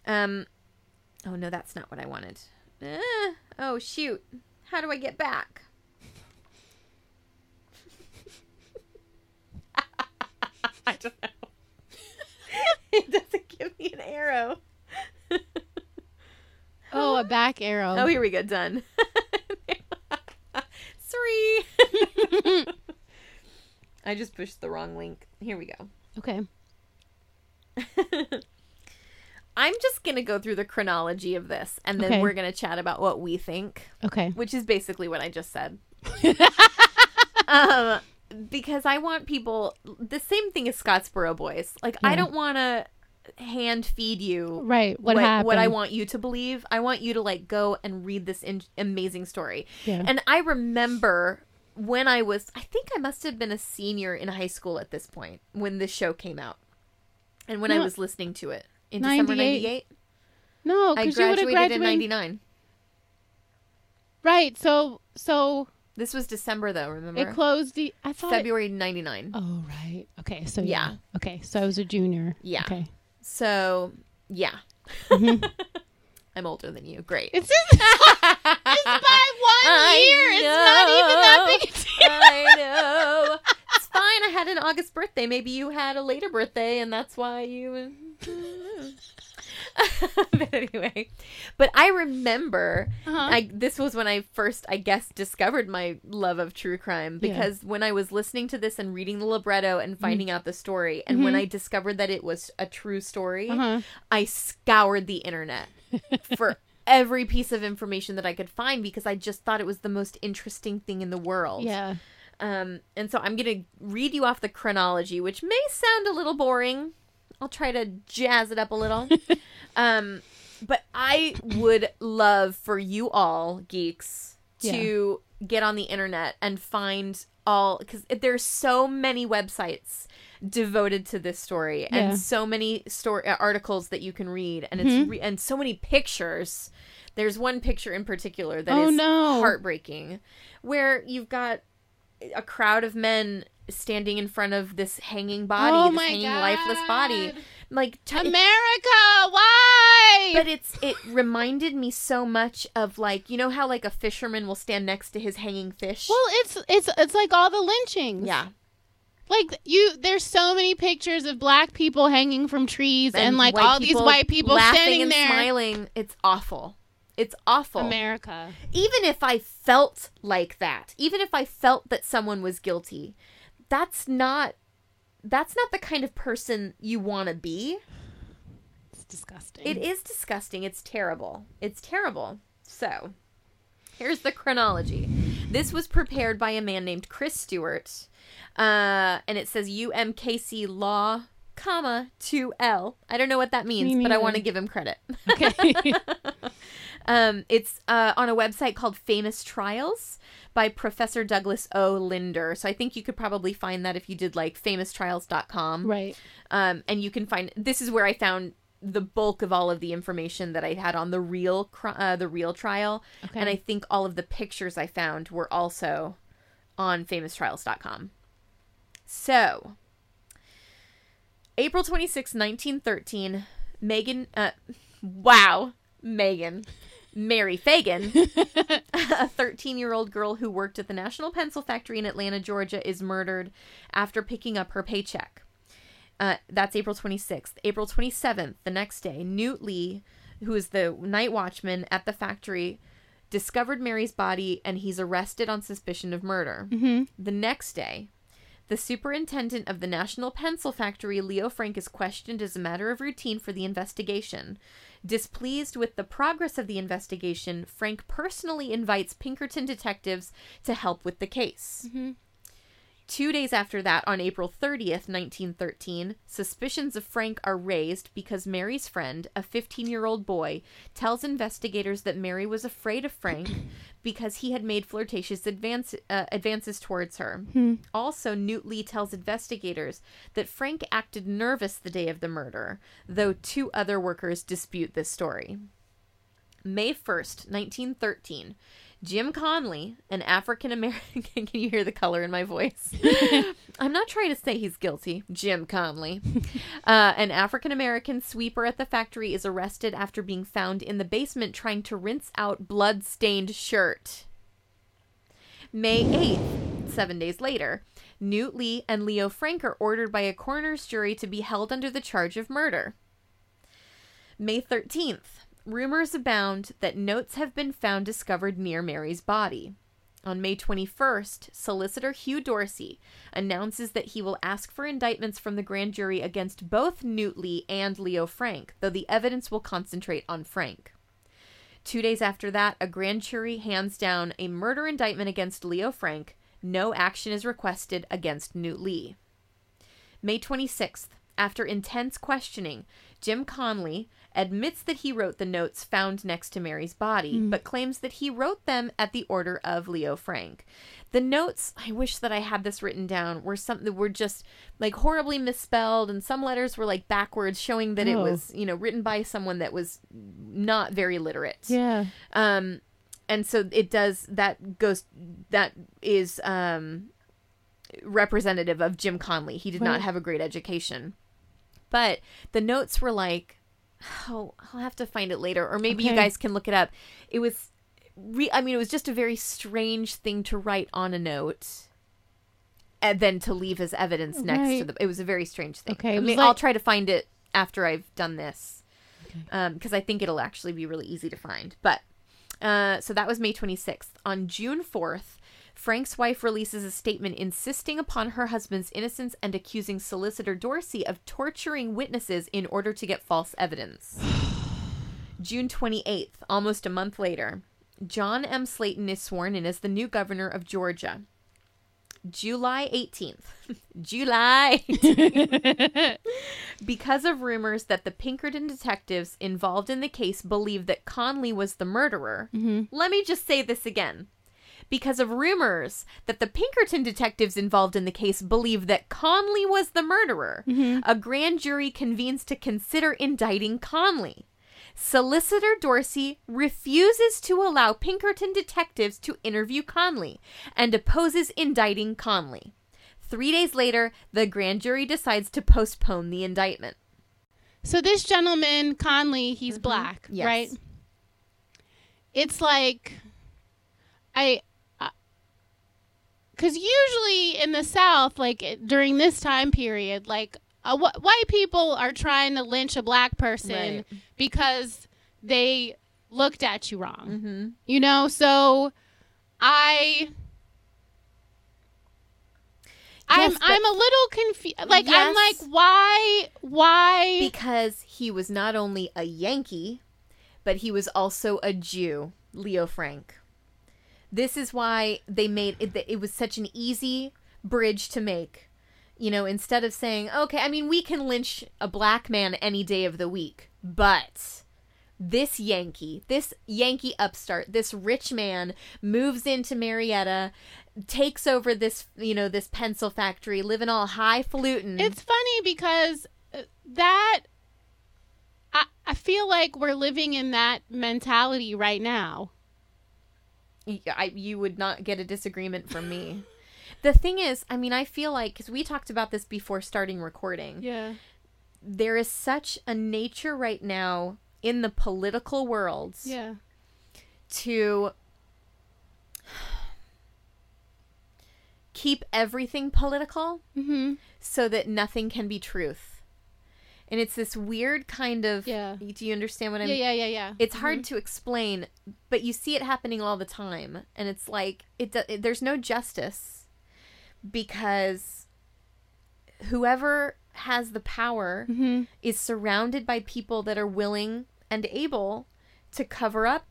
*laughs* um Oh no, that's not what I wanted. Eh, oh shoot. How do I get back? I don't know. *laughs* it doesn't give me an arrow. *laughs* Oh, a back arrow. Oh, here we go. Done. *laughs* Sorry. I just pushed the wrong link. Here we go. Okay. I'm just going to go through the chronology of this and then Okay. we're going to chat about what we think, Okay. which is basically what I just said. *laughs* um because I want people the same thing as Scottsboro boys. Like I Yeah. don't want to hand feed you Right, what what I want you to believe. I want you to like go and read this in- amazing story. Yeah. And I remember when I was I think I must have been a senior in high school at this point when this show came out. And when I was listening to it in December 98? 98, No, I because you would have graduated in 99. Right. So so This was December though, remember? it closed. The, I thought. February 99. oh right. Okay. So Yeah. yeah. Okay. So I was a junior. Yeah. Okay. So, yeah. Mm-hmm. *laughs* I'm older than you. Great. It's just *laughs* it's by *laughs* one I year. It's not even that big a deal. I know. Fine. I had an August birthday. Maybe you had a later birthday, and that's why you. *laughs* but anyway, but I remember Uh-huh. I this was when I first, I guess, discovered my love of true crime Yeah. because when I was listening to this and reading the libretto and finding out the story, and when I discovered that it was a true story, Mm-hmm. Uh-huh. I scoured the internet *laughs* for every piece of information that I could find because I just thought it was the most interesting thing in the world. Yeah. Um, and so I'm going to read you off the chronology, which may sound a little boring. I'll try to jazz it up a little. *laughs* um, but I would love for you all, geeks, to get on the internet and find all, because there's so many websites devoted to this story and so many story uh, articles that you can read and it's re- and so many pictures there's one picture in particular that is Oh, no. heartbreaking where you've got a crowd of men standing in front of this hanging body, Oh this hanging lifeless body. Like t- America, why? but it's it reminded me so much of like you know how like a fisherman will stand next to his hanging fish. well, it's it's it's like all the lynchings. yeah, Like you, there's so many pictures of black people hanging from trees, and, like all these white people standing and there. smiling. It's awful. It's awful. America. even if I felt like that, even if I felt that someone was guilty, that's not that's not the kind of person you want to be. It's disgusting. It is disgusting. It's terrible. It's terrible. So, here's the chronology. This was prepared by a man named Chris Stewart, uh, and it says UMKC Law, comma two L. I don't know what that means, Me but I want to give him credit. Okay. *laughs* *laughs* Um, it's uh, on a website called Famous Trials by Professor Douglas O. Linder. So I think you could probably find that if you did like famoustrials.com. right. Um, and you can find this is where I found the bulk of all of the information that I had on the real uh, the real trial. Okay. And I think all of the pictures I found were also on famoustrials.com. So, April 26, 1913, Megan, uh, wow, Megan, Mary Fagan, *laughs* a 13 year old girl who worked at the National Pencil Factory in Atlanta, Georgia, is murdered after picking up her paycheck. Uh, that's April 26th. April 27th, the next day, Newt Lee, who is the night watchman at the factory, discovered Mary's body and he's arrested on suspicion of murder. The next day, the superintendent of the National Pencil Factory, Leo Frank, is questioned as a matter of routine for the investigation. Displeased with the progress of the investigation, Frank personally invites Pinkerton detectives to help with the case. Mm-hmm. Two days after that, on April 30th, 1913, suspicions of Frank are raised because Mary's friend, a 15 year old boy, tells investigators that Mary was afraid of Frank *clears throat* because he had made flirtatious advance, uh, advances towards her. Also, Newt Lee tells investigators that Frank acted nervous the day of the murder, though two other workers dispute this story. May 1st, 1913, Jim Conley, an African American. *laughs* Can you hear the color in my voice? *laughs* I'm not trying to say he's guilty. Jim Conley, uh, an African American sweeper at the factory, is arrested after being found in the basement trying to rinse out blood stained shirt. May 8th, seven days later, Newt Lee and Leo Frank are ordered by a coroner's jury to be held under the charge of murder. May 13th, rumors abound that notes have been found discovered near Mary's body. On May 21st, solicitor Hugh Dorsey announces that he will ask for indictments from the grand jury against both Newt Lee and Leo Frank, though the evidence will concentrate on Frank. Two days after that, a grand jury hands down a murder indictment against Leo Frank. No action is requested against Newt Lee. May 26th, after intense questioning, Jim Conley admits that he wrote the notes found next to Mary's body, but claims that he wrote them at the order of Leo Frank. The notes, I wish that I had this written down, were some that were just like horribly misspelled, and some letters were like backwards, showing that it Oh. was, you know, written by someone that was not very literate. Yeah. Um, and so it does that goes that is um representative of Jim Conley. He did not have a great education, but the notes were like, oh, I'll have to find it later, or maybe you guys can look it up. It was, re- I mean, it was just a very strange thing to write on a note. And then to leave as evidence next to Right. the. It was a very strange thing. Okay, I mean, I'll try to find it after I've done this, because I think it'll actually be really easy to find. But uh, so that was May 26th. On June 4th, Frank's wife releases a statement insisting upon her husband's innocence and accusing solicitor Dorsey of torturing witnesses in order to get false evidence. *sighs* June 28th, almost a month later, John M. Slaton is sworn in as the new governor of Georgia. July 18th. *laughs* July. 18th. *laughs* because of rumors that the Pinkerton detectives involved in the case believe that Conley was the murderer. Mm-hmm. Let me just say this again. Because of rumors that the Pinkerton detectives involved in the case believe that Conley was the murderer, mm-hmm. a grand jury convenes to consider indicting Conley. Solicitor Dorsey refuses to allow Pinkerton detectives to interview Conley and opposes indicting Conley. Three days later, the grand jury decides to postpone the indictment. So this gentleman, Conley, he's mm-hmm. black, Yes. right? It's like I cuz usually in the south like during this time period like uh, wh- white people are trying to lynch a black person Right. because they looked at you wrong. Mm-hmm. You know, so I I'm I'm a little confused. Like I'm like why why Because he was not only a Yankee, but he was also a Jew, Leo Frank. This is why they made it, it was such an easy bridge to make. You know, instead of saying, okay, I mean, we can lynch a black man any day of the week, but this Yankee, this Yankee upstart, this rich man moves into Marietta, takes over this, you know, this pencil factory, living all highfalutin. It's funny because uh, that I, I feel like we're living in that mentality right now. I, you would not get a disagreement from me. *laughs* the thing is, I mean, I feel like because we talked about this before starting recording, Yeah. there is such a nature right now in the political worlds. Yeah. to keep everything political Mhm. so that nothing can be truth. And it's this weird kind of. Yeah. Do you understand what I'm? Yeah, yeah, yeah, yeah. it's hard to explain but you see it happening all the time and it's like it, it there's no justice because whoever has the power Mm-hmm. is surrounded by people that are willing and able to cover up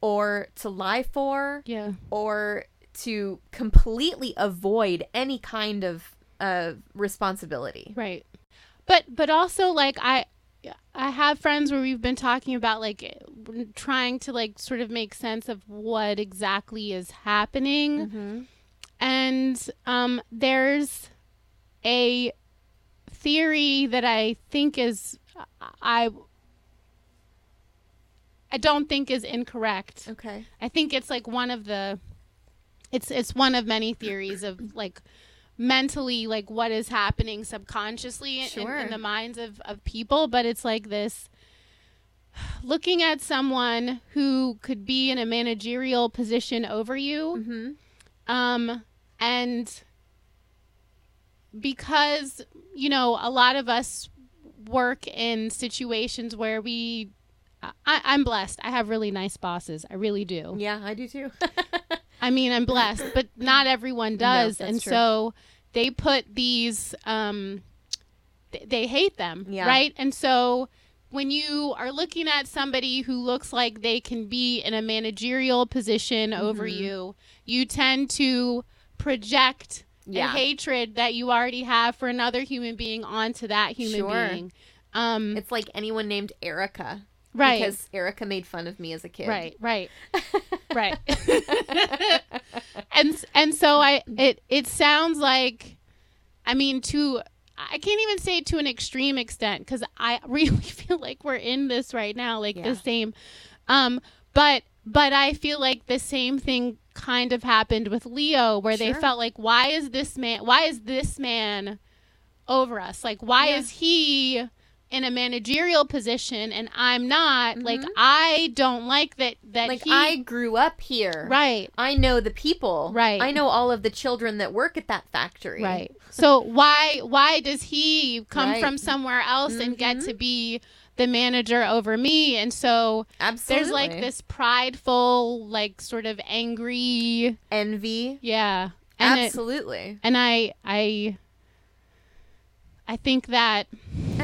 or to lie for Yeah. or to completely avoid any kind of uh, responsibility Right. But but also like I I have friends where we've been talking about like trying to like sort of make sense of what exactly is happening. And um there's a theory that I think is I I don't think is incorrect. okay I think it's like one of the it's it's one of many theories of like mentally like what is happening subconsciously in- in, in the minds of, of people but it's like this looking at someone who could be in a managerial position over you um and because you know a lot of us work in situations where we I, I'm blessed. I have really nice bosses. I really do. yeah i do too *laughs* I mean, I'm blessed, but not everyone does, that's and true. so they put these. Um, th- they hate them, Yeah. right? And so when you are looking at somebody who looks like they can be in a managerial position over Mm-hmm. you, you tend to project Yeah. a hatred that you already have for another human being onto that human Sure. being. Um, It's like anyone named Erica. Right. Because Erica made fun of me as a kid. Right, right, *laughs* right. and and so I it it sounds like, I mean, to I can't even say to an extreme extent because I really *laughs* feel like we're in this right now, like Yeah. the same. Um, but but I feel like the same thing kind of happened with Leo, where they felt like, why is this man? Why is this man over us? Like, why Yeah. is he? In a managerial position and I'm not like I don't like that that Mm-hmm. Like he I grew up here. right I know the people. Right. I know all of the children that work at that factory. right so why why does he come Right. from somewhere else and get Mhm. to be the manager over me and so Absolutely. there's like this prideful like sort of angry envy. yeah and it, Absolutely. and I I I think that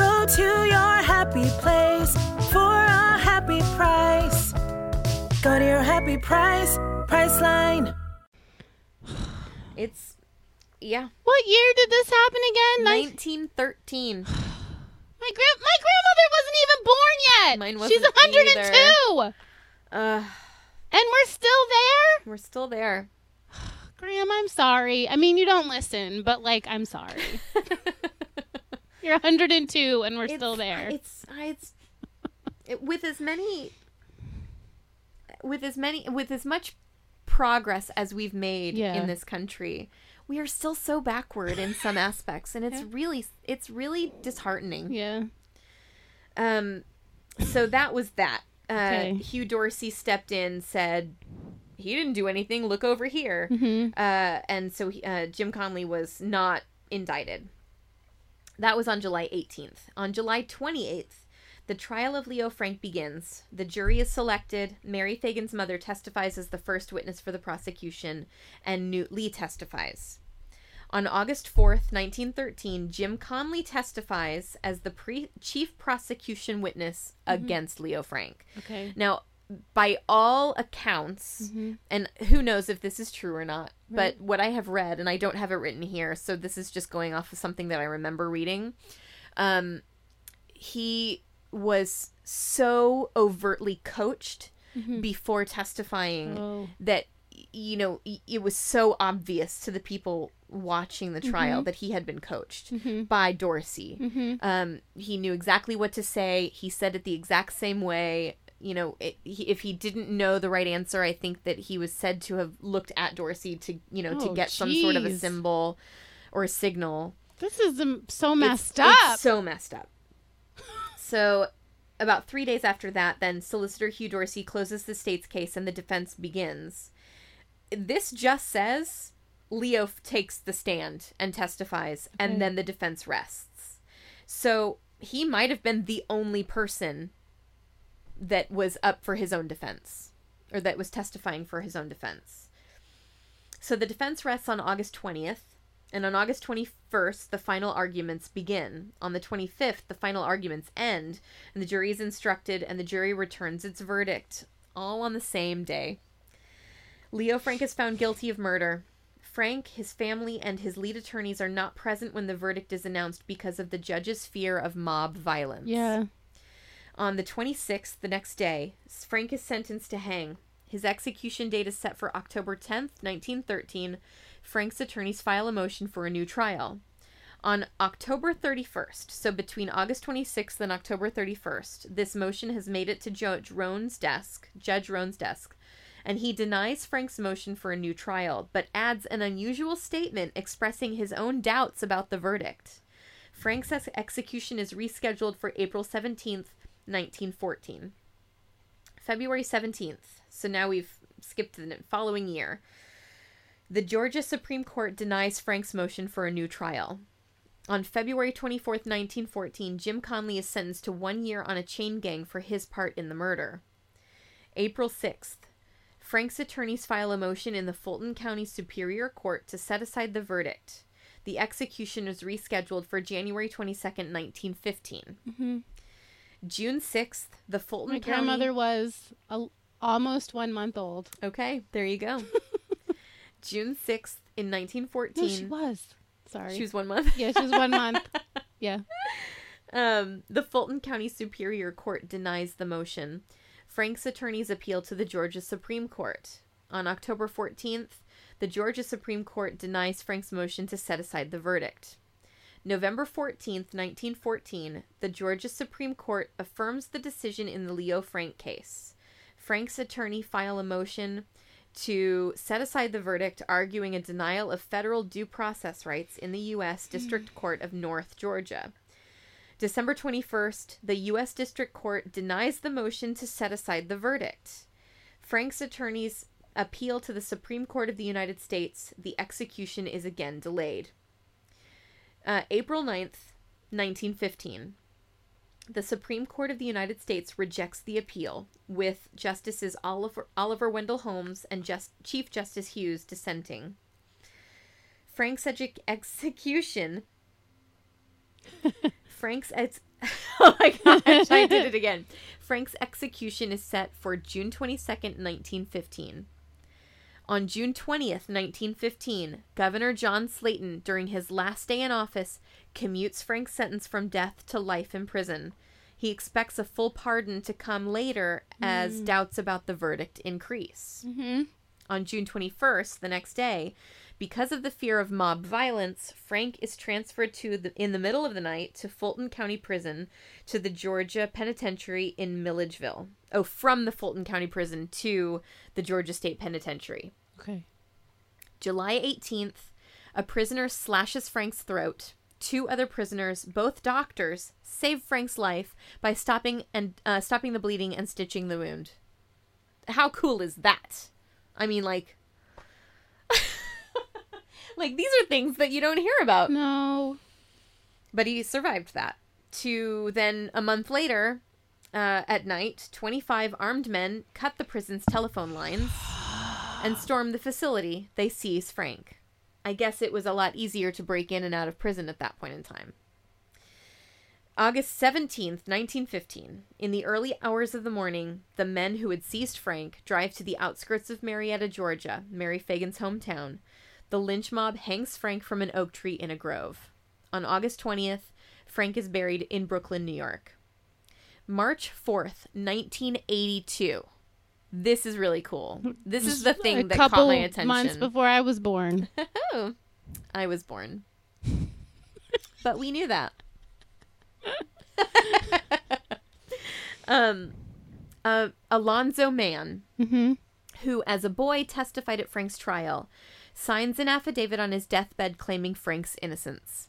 Go to your happy place for a happy price. Go to your happy price, Priceline. It's yeah. what year did this happen again 1913. my grand my grandmother wasn't even born yet Mine wasn't She's 102 Uh, and we're still there we're still there. Graham, I'm sorry. I mean, you don't listen, but like, I'm sorry. *laughs* You're 102 and we're still there. It's it's it, with as many with as many with as much progress as we've made Yeah. in this country. We are still so backward in some *laughs* aspects and it's Yeah. really it's really disheartening. yeah. Um so that was that. Uh Okay. Hugh Dorsey stepped in said he didn't do anything. Look over here. Mhm. Uh, and so he, uh, Jim Conley was not indicted. That was on July 18th. On July 28th, the trial of Leo Frank begins. The jury is selected. Mary Fagan's mother testifies as the first witness for the prosecution, and Newt Lee testifies. On August 4th, 1913, Jim Conley testifies as the pre- chief prosecution witness mm-hmm. against Leo Frank. Okay. Now, by all accounts, Mm-hmm. and who knows if this is true or not, but what I have read, and I don't have it written here, so this is just going off of something that I remember reading. Um, he was so overtly coached before testifying Oh. that you know it was so obvious to the people watching the trial that he had been coached by Dorsey. Um, he knew exactly what to say. He said it the exact same way. You know, it, he, if he didn't know the right answer, I think that he was said to have looked at Dorsey to, you know, to Oh, get some sort of a symbol or a signal. This is so messed it's up. so messed up. So, about three days after that, then Solicitor Hugh Dorsey closes the state's case and the defense begins. This just says Leo f- takes the stand and testifies, Okay. and then the defense rests. So, he might have been the only person that was up for his own defense, or that was testifying for his own defense. So, the defense rests on August 20th. And on August 21st, the final arguments begin. On the 25th, the final arguments end, and the jury is instructed, and the jury returns its verdict, all on the same day. Leo Frank is found guilty of murder. Frank, his family, and his lead attorneys are not present when the verdict is announced because of the judge's fear of mob violence. yeah. On the 26th, the next day, Frank is sentenced to hang. His execution date is set for October 10th, 1913. Frank's attorneys file a motion for a new trial. On October 31st, so between August 26th and October 31st, this motion has made it to Judge Roan's desk, Judge Roan's desk, and he denies Frank's motion for a new trial, but adds an unusual statement expressing his own doubts about the verdict. Frank's ex- execution is rescheduled for April 17th, 1914. February 17th. So now we've skipped the following year. The Georgia Supreme Court denies Frank's motion for a new trial. On February 24th, 1914, Jim Conley is sentenced to one year on a chain gang for his part in the murder. April 6th. Frank's attorneys file a motion in the Fulton County Superior Court to set aside the verdict. The execution is rescheduled for January 22nd, 1915. Mm-hmm. June 6th, the Fulton My County grandmother was a, almost one month old. Okay, there you go. *laughs* June 6th in 1914. No, she was. Sorry. She was one month. yeah, she was one month. *laughs* Yeah. Um, the Fulton County Superior Court denies the motion. Frank's attorneys appeal to the Georgia Supreme Court. On October 14th, the Georgia Supreme Court denies Frank's motion to set aside the verdict. November 14th, 1914, the Georgia Supreme Court affirms the decision in the Leo Frank case. Frank's attorney file a motion to set aside the verdict, arguing a denial of federal due process rights in the U.S. *sighs* District Court of North Georgia. December 21st, the U.S. District Court denies the motion to set aside the verdict. Frank's attorneys appeal to the Supreme Court of the United States. The execution is again delayed. Uh, April 9th, 1915. The Supreme Court of the United States rejects the appeal, with Justices Oliver, Oliver Wendell Holmes and Just, Chief Justice Hughes dissenting. Frank's edu- execution. *laughs* Frank's ex- *laughs* oh my gosh, I did it again. *laughs* Frank's execution is set for June 22nd, 1915. On June 20th, 1915, Governor John Slaton, during his last day in office, commutes Frank's sentence from death to life in prison. He expects a full pardon to come later as hmm. doubts about the verdict increase. Mm-hmm. On June 21st, the next day, because of the fear of mob violence, Frank is transferred to the in the middle of the night to Fulton County Prison to the Georgia Penitentiary in Milledgeville. Oh, from the Fulton County Prison to the Georgia State Penitentiary. Okay. July 18th, a prisoner slashes Frank's throat. Two other prisoners, both doctors, save Frank's life by stopping and uh, stopping the bleeding and stitching the wound. How cool is that? I mean, like, *laughs* like these are things that you don't hear about. No. But he survived that. To then a month later, uh, at night, 25 armed men cut the prison's telephone lines *gasps* *gasps* and storm the facility. They seize Frank. I guess it was a lot easier to break in and out of prison at that point in time. August 17th, 1915. In the early hours of the morning, the men who had seized Frank drive to the outskirts of Marietta, Georgia, Mary Fagan's hometown. The lynch mob hangs Frank from an oak tree in a grove. On August 20th, Frank is buried in Brooklyn, New York. March 4th, 1982. This is really cool. This is the *laughs* thing that caught my attention. months before I was born. *laughs* Oh, I was born. *laughs* but we knew that. um, uh, Alonzo Mann, mm-hmm. who as a boy testified at Frank's trial, signs an affidavit on his deathbed claiming Frank's innocence.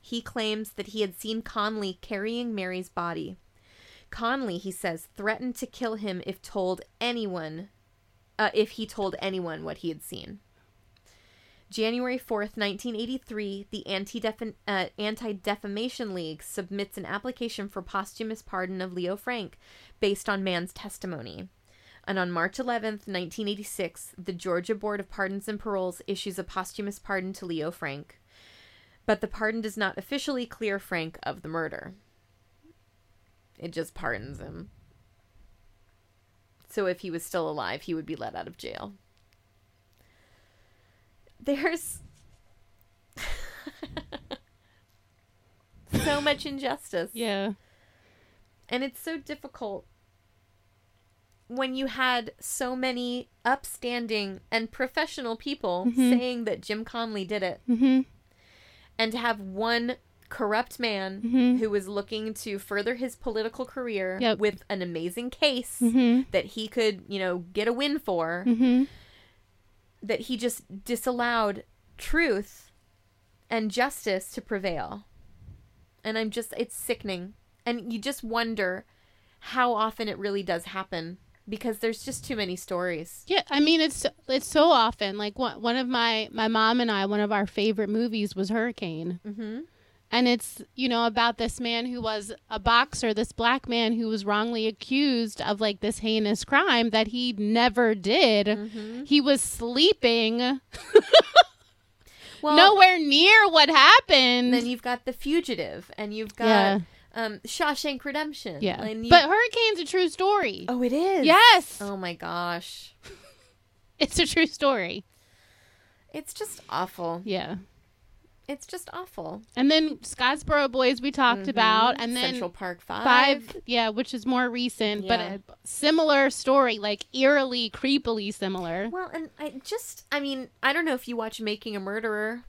He claims that he had seen Conley carrying Mary's body. Conley, he says, threatened to kill him if told anyone, uh, if he told anyone what he had seen. January 4th, 1983, the uh, Anti-Defamation League submits an application for posthumous pardon of Leo Frank based on Mann's testimony. And on March 11th, 1986, the Georgia Board of Pardons and Paroles issues a posthumous pardon to Leo Frank. But the pardon does not officially clear Frank of the murder. It just pardons him. So if he was still alive, he would be let out of jail there's *laughs* so much injustice. Yeah. And it's so difficult when you had so many upstanding and professional people Mhm. saying that Jim Conley did it. Mm-hmm. And to have one corrupt man Mhm. who was looking to further his political career Yep. with an amazing case Mhm. that he could, you know, get a win for Mm-hmm. that he just disallowed truth and justice to prevail. And I'm just, it's sickening. And you just wonder how often it really does happen because there's just too many stories. Yeah, I mean it's it's so often like one one of my my mom and I one of our favorite movies was Hurricane. Mm-hmm. And it's you know about this man who was a boxer this black man who was wrongly accused of like this heinous crime that he never did Mm-hmm. he was sleeping Well, nowhere near what happened then you've got The Fugitive, and you've got Yeah. um, Shawshank Redemption. yeah and you- but hurricane's a true story oh, it is. yes Oh my gosh, *laughs* it's a true story it's just awful. yeah It's just awful. and then scottsboro boys we talked about and then Mm-hmm. Central Park Five. five yeah which is more recent but Yeah. a similar story like eerily creepily similar Well, and I just, I mean, I don't know if you watch Making a Murderer.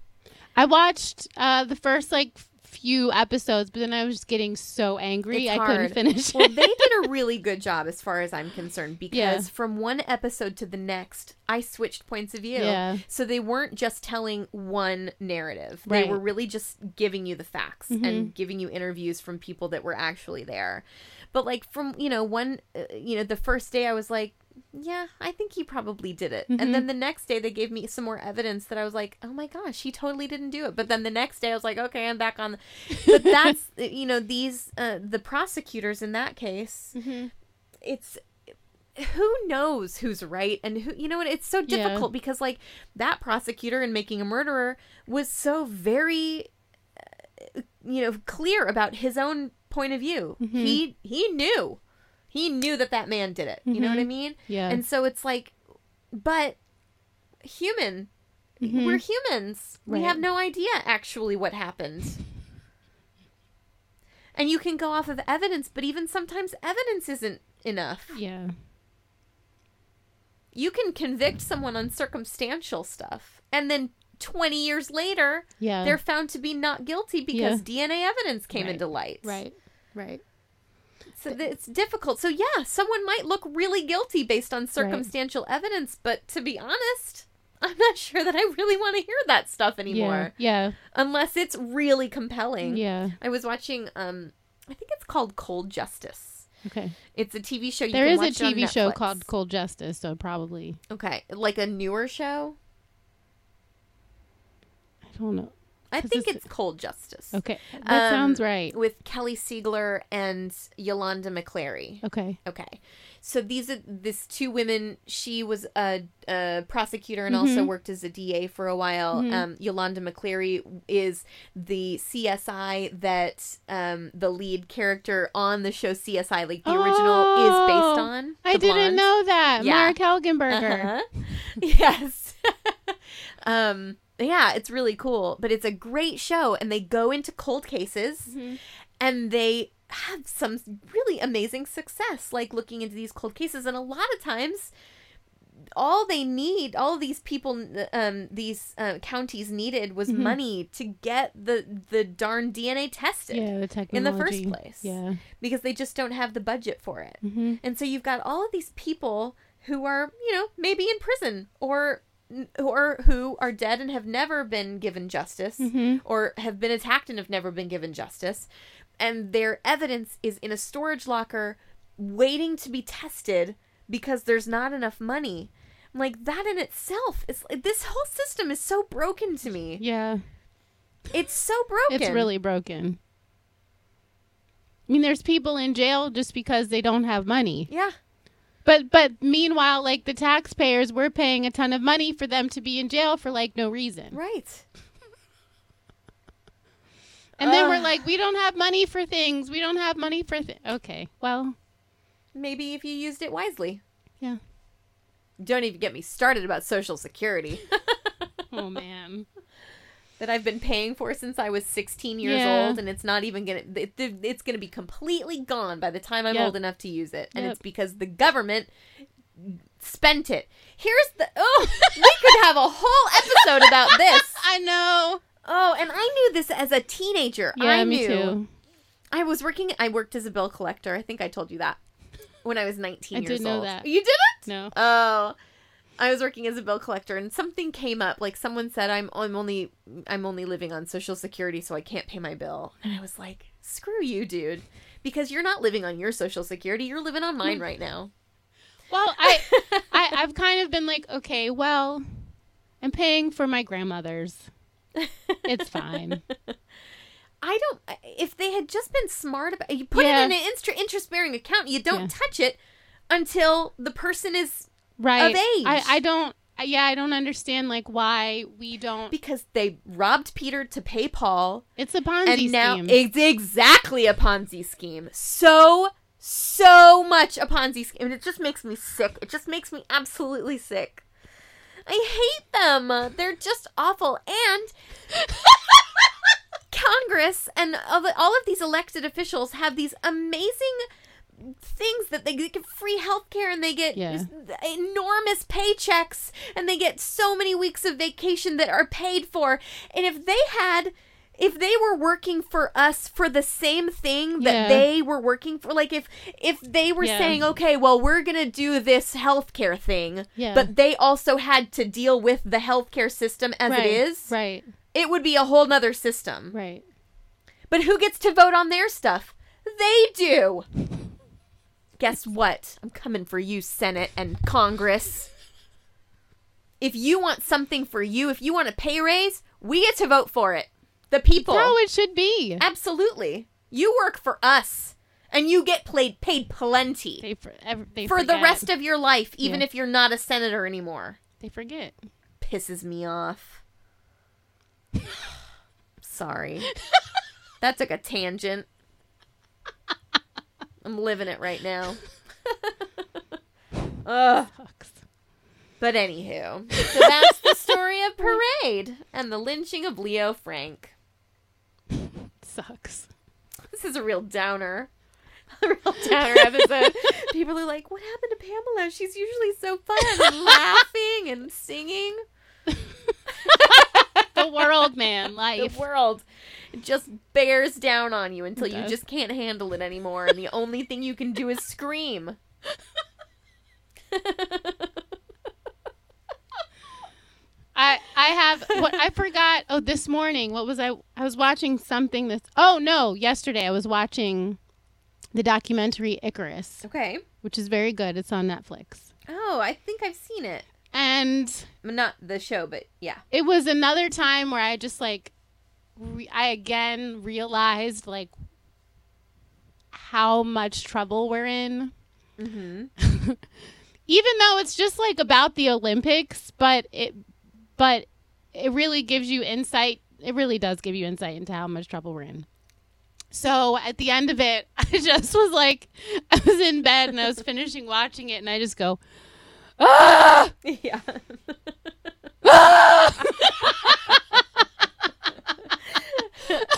I watched uh, the first like few episodes, but then I was just getting so angry It's I couldn't hard. finish Well, they did a *laughs* really good job as far as I'm concerned because Yeah. from one episode to the next, I switched points of view. Yeah. So they weren't just telling one narrative. They Right. Mm-hmm. were really just giving you the facts and giving you interviews from people that were actually there. But like from, you know, one uh, you know, the first day I was like, yeah, I think he probably did it. And Mm-hmm. then the next day they gave me some more evidence that I was like, oh my gosh, he totally didn't do it. But then the next day I was like, okay, I'm back on. The... *laughs* But that's, you know, these, uh, the prosecutors in that case, Mm-hmm. it's, who knows who's right and who, you know what? It's so Yeah. difficult because, like, that prosecutor in Making a Murderer was so very, uh, you know, clear about his own point of view. Mm-hmm. He, he knew he knew that that man did it. You know what I mean? Mm-hmm. Yeah. And so it's like, but human, we're humans. We Mm-hmm. Have no idea actually what happened. And you can go off of evidence, but even sometimes evidence isn't enough. yeah. You can convict someone on circumstantial stuff, and then 20 years later, Yeah. they're found to be not guilty because DNA evidence came Right. into light. Right. Right. So th- it's difficult. So yeah, someone might look really guilty based on circumstantial evidence, but to be honest, I'm not sure that I really want to hear that stuff anymore Yeah. unless it's really compelling. Yeah. I was watching um I think it's called Cold Justice. Okay. It's a TV show you There is a TV show called Cold Justice, so probably Okay, like a newer show. I don't know. I think it's- it's Cold Justice. Okay. That Um, sounds right. With Kelly Siegler and Yolanda McClary. Okay. Okay. So these are this two women. She was a, a prosecutor and Mm-hmm. also worked as a DA for a while. Um, Yolanda McClary is the CSI that um, the lead character on the show CSI, like the original, is based Oh, on. I didn't know that. Yeah. Marg Helgenberger. Uh-huh. *laughs* yes. *laughs* um yeah, it's really cool, but it's a great show and they go into cold cases Mm-hmm. and they have some really amazing success like looking into these cold cases and a lot of times all they need all these people um these uh, counties needed was Mm-hmm. money to get the the darn DNA tested Yeah, the technology. in the first place. Yeah. Because they just don't have the budget for it. Mm-hmm. And so you've got all of these people who are, you know, maybe in prison or or who are dead and have never been given justice Mm-hmm. or have been attacked and have never been given justice and their evidence is in a storage locker waiting to be tested because there's not enough money. I'm like that in itself is this whole system is so broken to me. Yeah. It's so broken. It's really broken. I mean, there's people in jail just because they don't have money. Yeah. But but meanwhile, like the taxpayers, we're paying a ton of money for them to be in jail for like no reason. Right. And then we're like, we don't have money for things. We don't have money for th-. Okay. Well, Maybe if you used it wisely. yeah. Don't even get me started about Social Security *laughs* Oh man. That I've been paying for since I was 16 years Yeah. old, and it's not even gonna. It, it's gonna be completely gone by the time I'm Yep. old enough to use it, and Yep. it's because the government spent it. Here's the. Oh, we could have a whole episode about this. *laughs* I know. Oh, and I knew this as a teenager. Yeah, I me knew. too. I was working. I worked as a bill collector. I think I told you that when I was 19 I years didn't know old. that. You didn't? No. Oh, I was working as a bill collector, and something came up. Like someone said, "I'm I'm only I'm only living on Social Security, so I can't pay my bill." And I was like, "Screw you, dude." Because you're not living on your social security, you're living on mine hmm. right now. Well, I, *laughs* I I've kind of been like, okay, well, I'm paying for my grandmother's. It's fine. *laughs* I don't. If they had just been smart about, you put Yeah. it in an interest-bearing account. You don't Yeah. touch it until the person is right of age. I, I don't yeah i don't understand like why we don't because they robbed Peter to pay Paul, it's a ponzi and now scheme it's exactly a Ponzi scheme. So so much a Ponzi scheme. And it just makes me sick. It just makes me absolutely sick. I hate them. They're just awful. And *laughs* Congress and all of these elected officials have these amazing things that they get free health care and they get Yeah. enormous paychecks and they get so many weeks of vacation that are paid for. And if they had if they were working for us for the same thing that Yeah. they were working for like if if they were Yeah. saying okay well we're going to do this healthcare thing Yeah. but they also had to deal with the healthcare system as right it is right it would be a whole nother system right but who gets to vote on their stuff? They do. Guess what? I'm coming for you, Senate and Congress. If you want something for you, if you want a pay raise, we get to vote for it. The people. That's how it should be Absolutely. You work for us, and you get paid paid plenty they, for, they for the rest of your life, even Yeah. if you're not a senator anymore. they forget Pisses me off. *laughs* Sorry. that took a tangent. I'm living it right now. *laughs* Ugh. Sucks. But anywho, so that's the story of *laughs* Parade and the lynching of Leo Frank. sucks This is a real downer. *laughs* A real downer episode. People are like, what happened to Pamela? She's usually so fun and laughing and singing. The world man *laughs* life The world just bears down on you until you just can't handle it anymore, and the only thing you can do is scream. *laughs* I I have what I forgot. Oh, this morning, what was I? I was watching something. This. Oh no, yesterday I was watching the documentary Icarus, Okay. which is very good. It's on Netflix, Oh, I think I've seen it. And Not the show, but yeah. it was another time where I just like, re- I again realized like how much trouble we're in. Mm-hmm. *laughs* Even though it's just like about the Olympics, but it, but it really gives you insight. It really does give you insight into how much trouble we're in. So at the end of it, *laughs* I just was like, *laughs* I was in bed and I was finishing watching it, and I just go, ah! Yeah.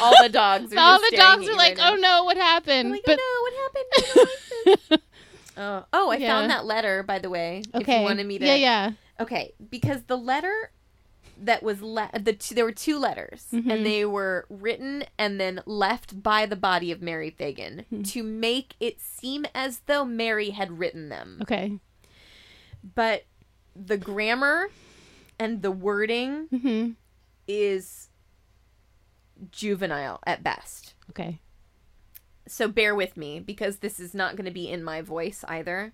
All the dogs are *laughs* all just the dogs are like, right "Oh no, what happened?" like, but oh no, what happened? I like *laughs* oh, oh, I Yeah. found that letter, by the way. If okay, you wanted me to. yeah, yeah, Okay, because the letter that was le- the two, there were two letters, Mhm. and they were written and then left by the body of Mary Fagan Hmm. to make it seem as though Mary had written them. okay, But the grammar and the wording hmm is juvenile at best. okay, so bear with me because this is not going to be in my voice either.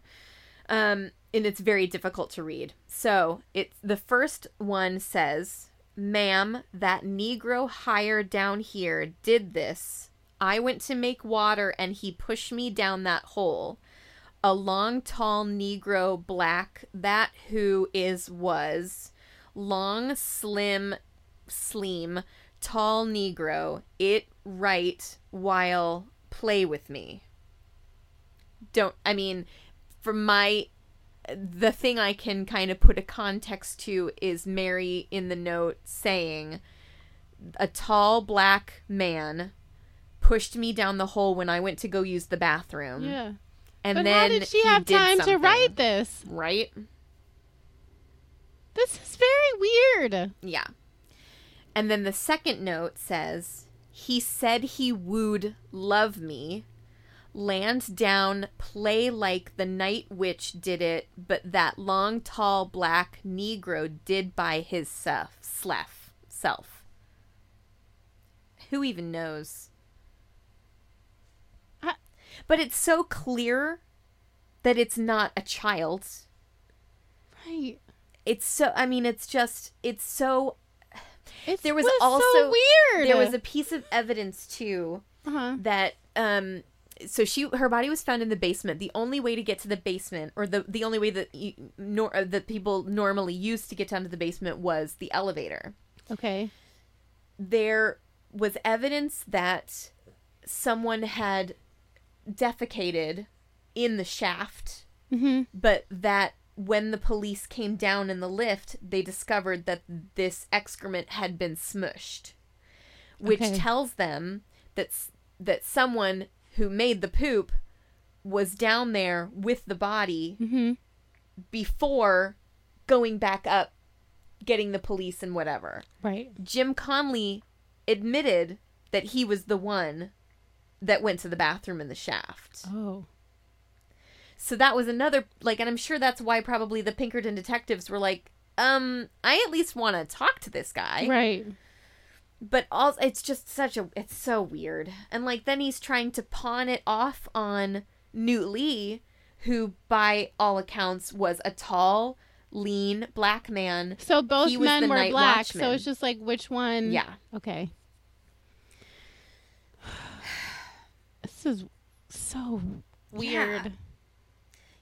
Um and it's very difficult to read. So it's the first one says ma'am that negro higher down here did this. I went to make water and he pushed me down that hole a long tall negro black that who is was long slim slim tall negro. It right while play with me. Don't i mean from my the thing i can kind of put a context to is mary in the note saying a tall black man pushed me down the hole when i went to go use the bathroom. Yeah. And but then how did she have time to write this? right This is very weird. Yeah. And then the second note says, He said he wooed love me. Land down, play like the night witch did it, but that long, tall, black Negro did by his self. Self. Self. Who even knows? But it's so clear that it's not a child Right. it's so i mean it's just it's so It there was, was so also weird. There was a piece of evidence too Uh-huh. that um so she her body was found in the basement. The only way to get to the basement or the the only way that you, nor, uh, that people normally used to get down to the basement was the elevator. Okay. There was evidence that someone had defecated in the shaft, Mm-hmm. but that when the police came down in the lift, they discovered that this excrement had been smushed, which Okay. tells them that that someone who made the poop was down there with the body Mm-hmm. before going back up, getting the police and whatever. Right. Jim Conley admitted that he was the one that went to the bathroom in the shaft. Oh. So that was another like and I'm sure that's why probably the Pinkerton detectives were like, um, I at least want to talk to this guy. Right. But all it's just such a it's so weird. And like then he's trying to pawn it off on Newt Lee, who by all accounts was a tall, lean black man. So both men were black. So it's just like which one? Yeah. Okay. Is so weird. Yeah.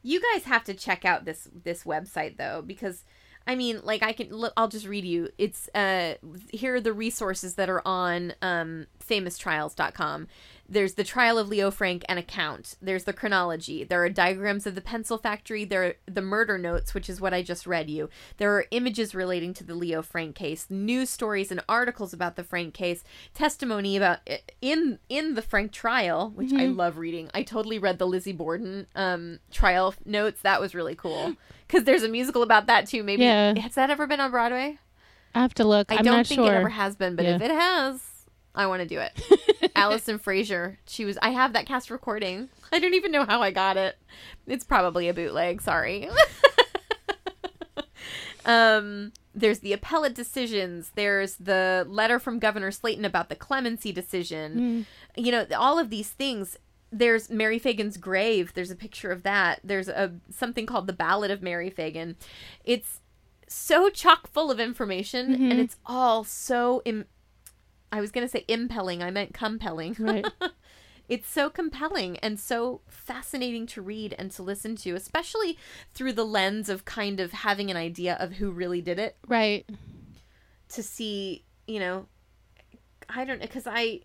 You guys have to check out this this website though because I mean like I can look, I'll just read you. It's uh here are the resources that are on um famoustrials.com. There's the trial of Leo Frank and account. There's the chronology. There are diagrams of the pencil factory. There are the murder notes, which is what I just read you. There are images relating to the Leo Frank case, news stories and articles about the Frank case, testimony about in in the Frank trial, which I love reading. I totally read the Lizzie Borden um trial notes. That was really cool because there's a musical about that too. Maybe Yeah. has that ever been on Broadway? I have to look. I I'm don't not think sure. it ever has been, but Yeah. if it has, I want to do it. *laughs* Allison Fraser. She was. I have that cast recording. *laughs* I don't even know how I got it. It's probably a bootleg. Sorry. *laughs* um. There's the appellate decisions. There's the letter from Governor Slaton about the clemency decision. You know, all of these things. There's Mary Fagan's grave. There's a picture of that. There's a something called the Ballad of Mary Fagan. It's so chock full of information and it's all so Im- I was going to say impelling, I meant compelling. *laughs* Right. it's so compelling and so fascinating to read and to listen to, especially through the lens of kind of having an idea of who really did it Right. to see, you know, I don't know cuz I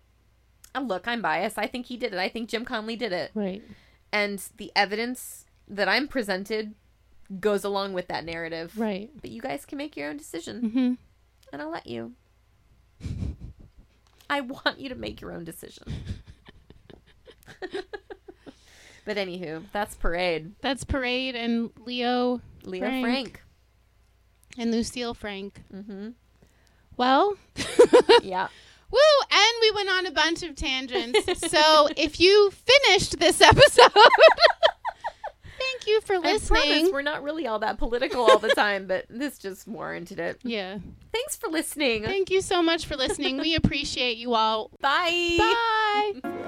look, I'm biased. I think he did it. I think Jim Conley did it. Right. And the evidence that I'm presented goes along with that narrative. Right. But you guys can make your own decision. Mm-hmm. and I'll let you. I want you to make your own decision. *laughs* but anywho, that's Parade. That's Parade and Leo Leo Frank. Frank. and Lucille Frank. Mm-hmm. Well, *laughs* Yeah. woo! And we went on a bunch of tangents. so if you finished this episode, *laughs* you for I promise listening. we're not really all that political all the *laughs* time, but this just warranted it. Yeah. Thanks for listening. Thank you so much for listening. We appreciate you all. Bye. Bye.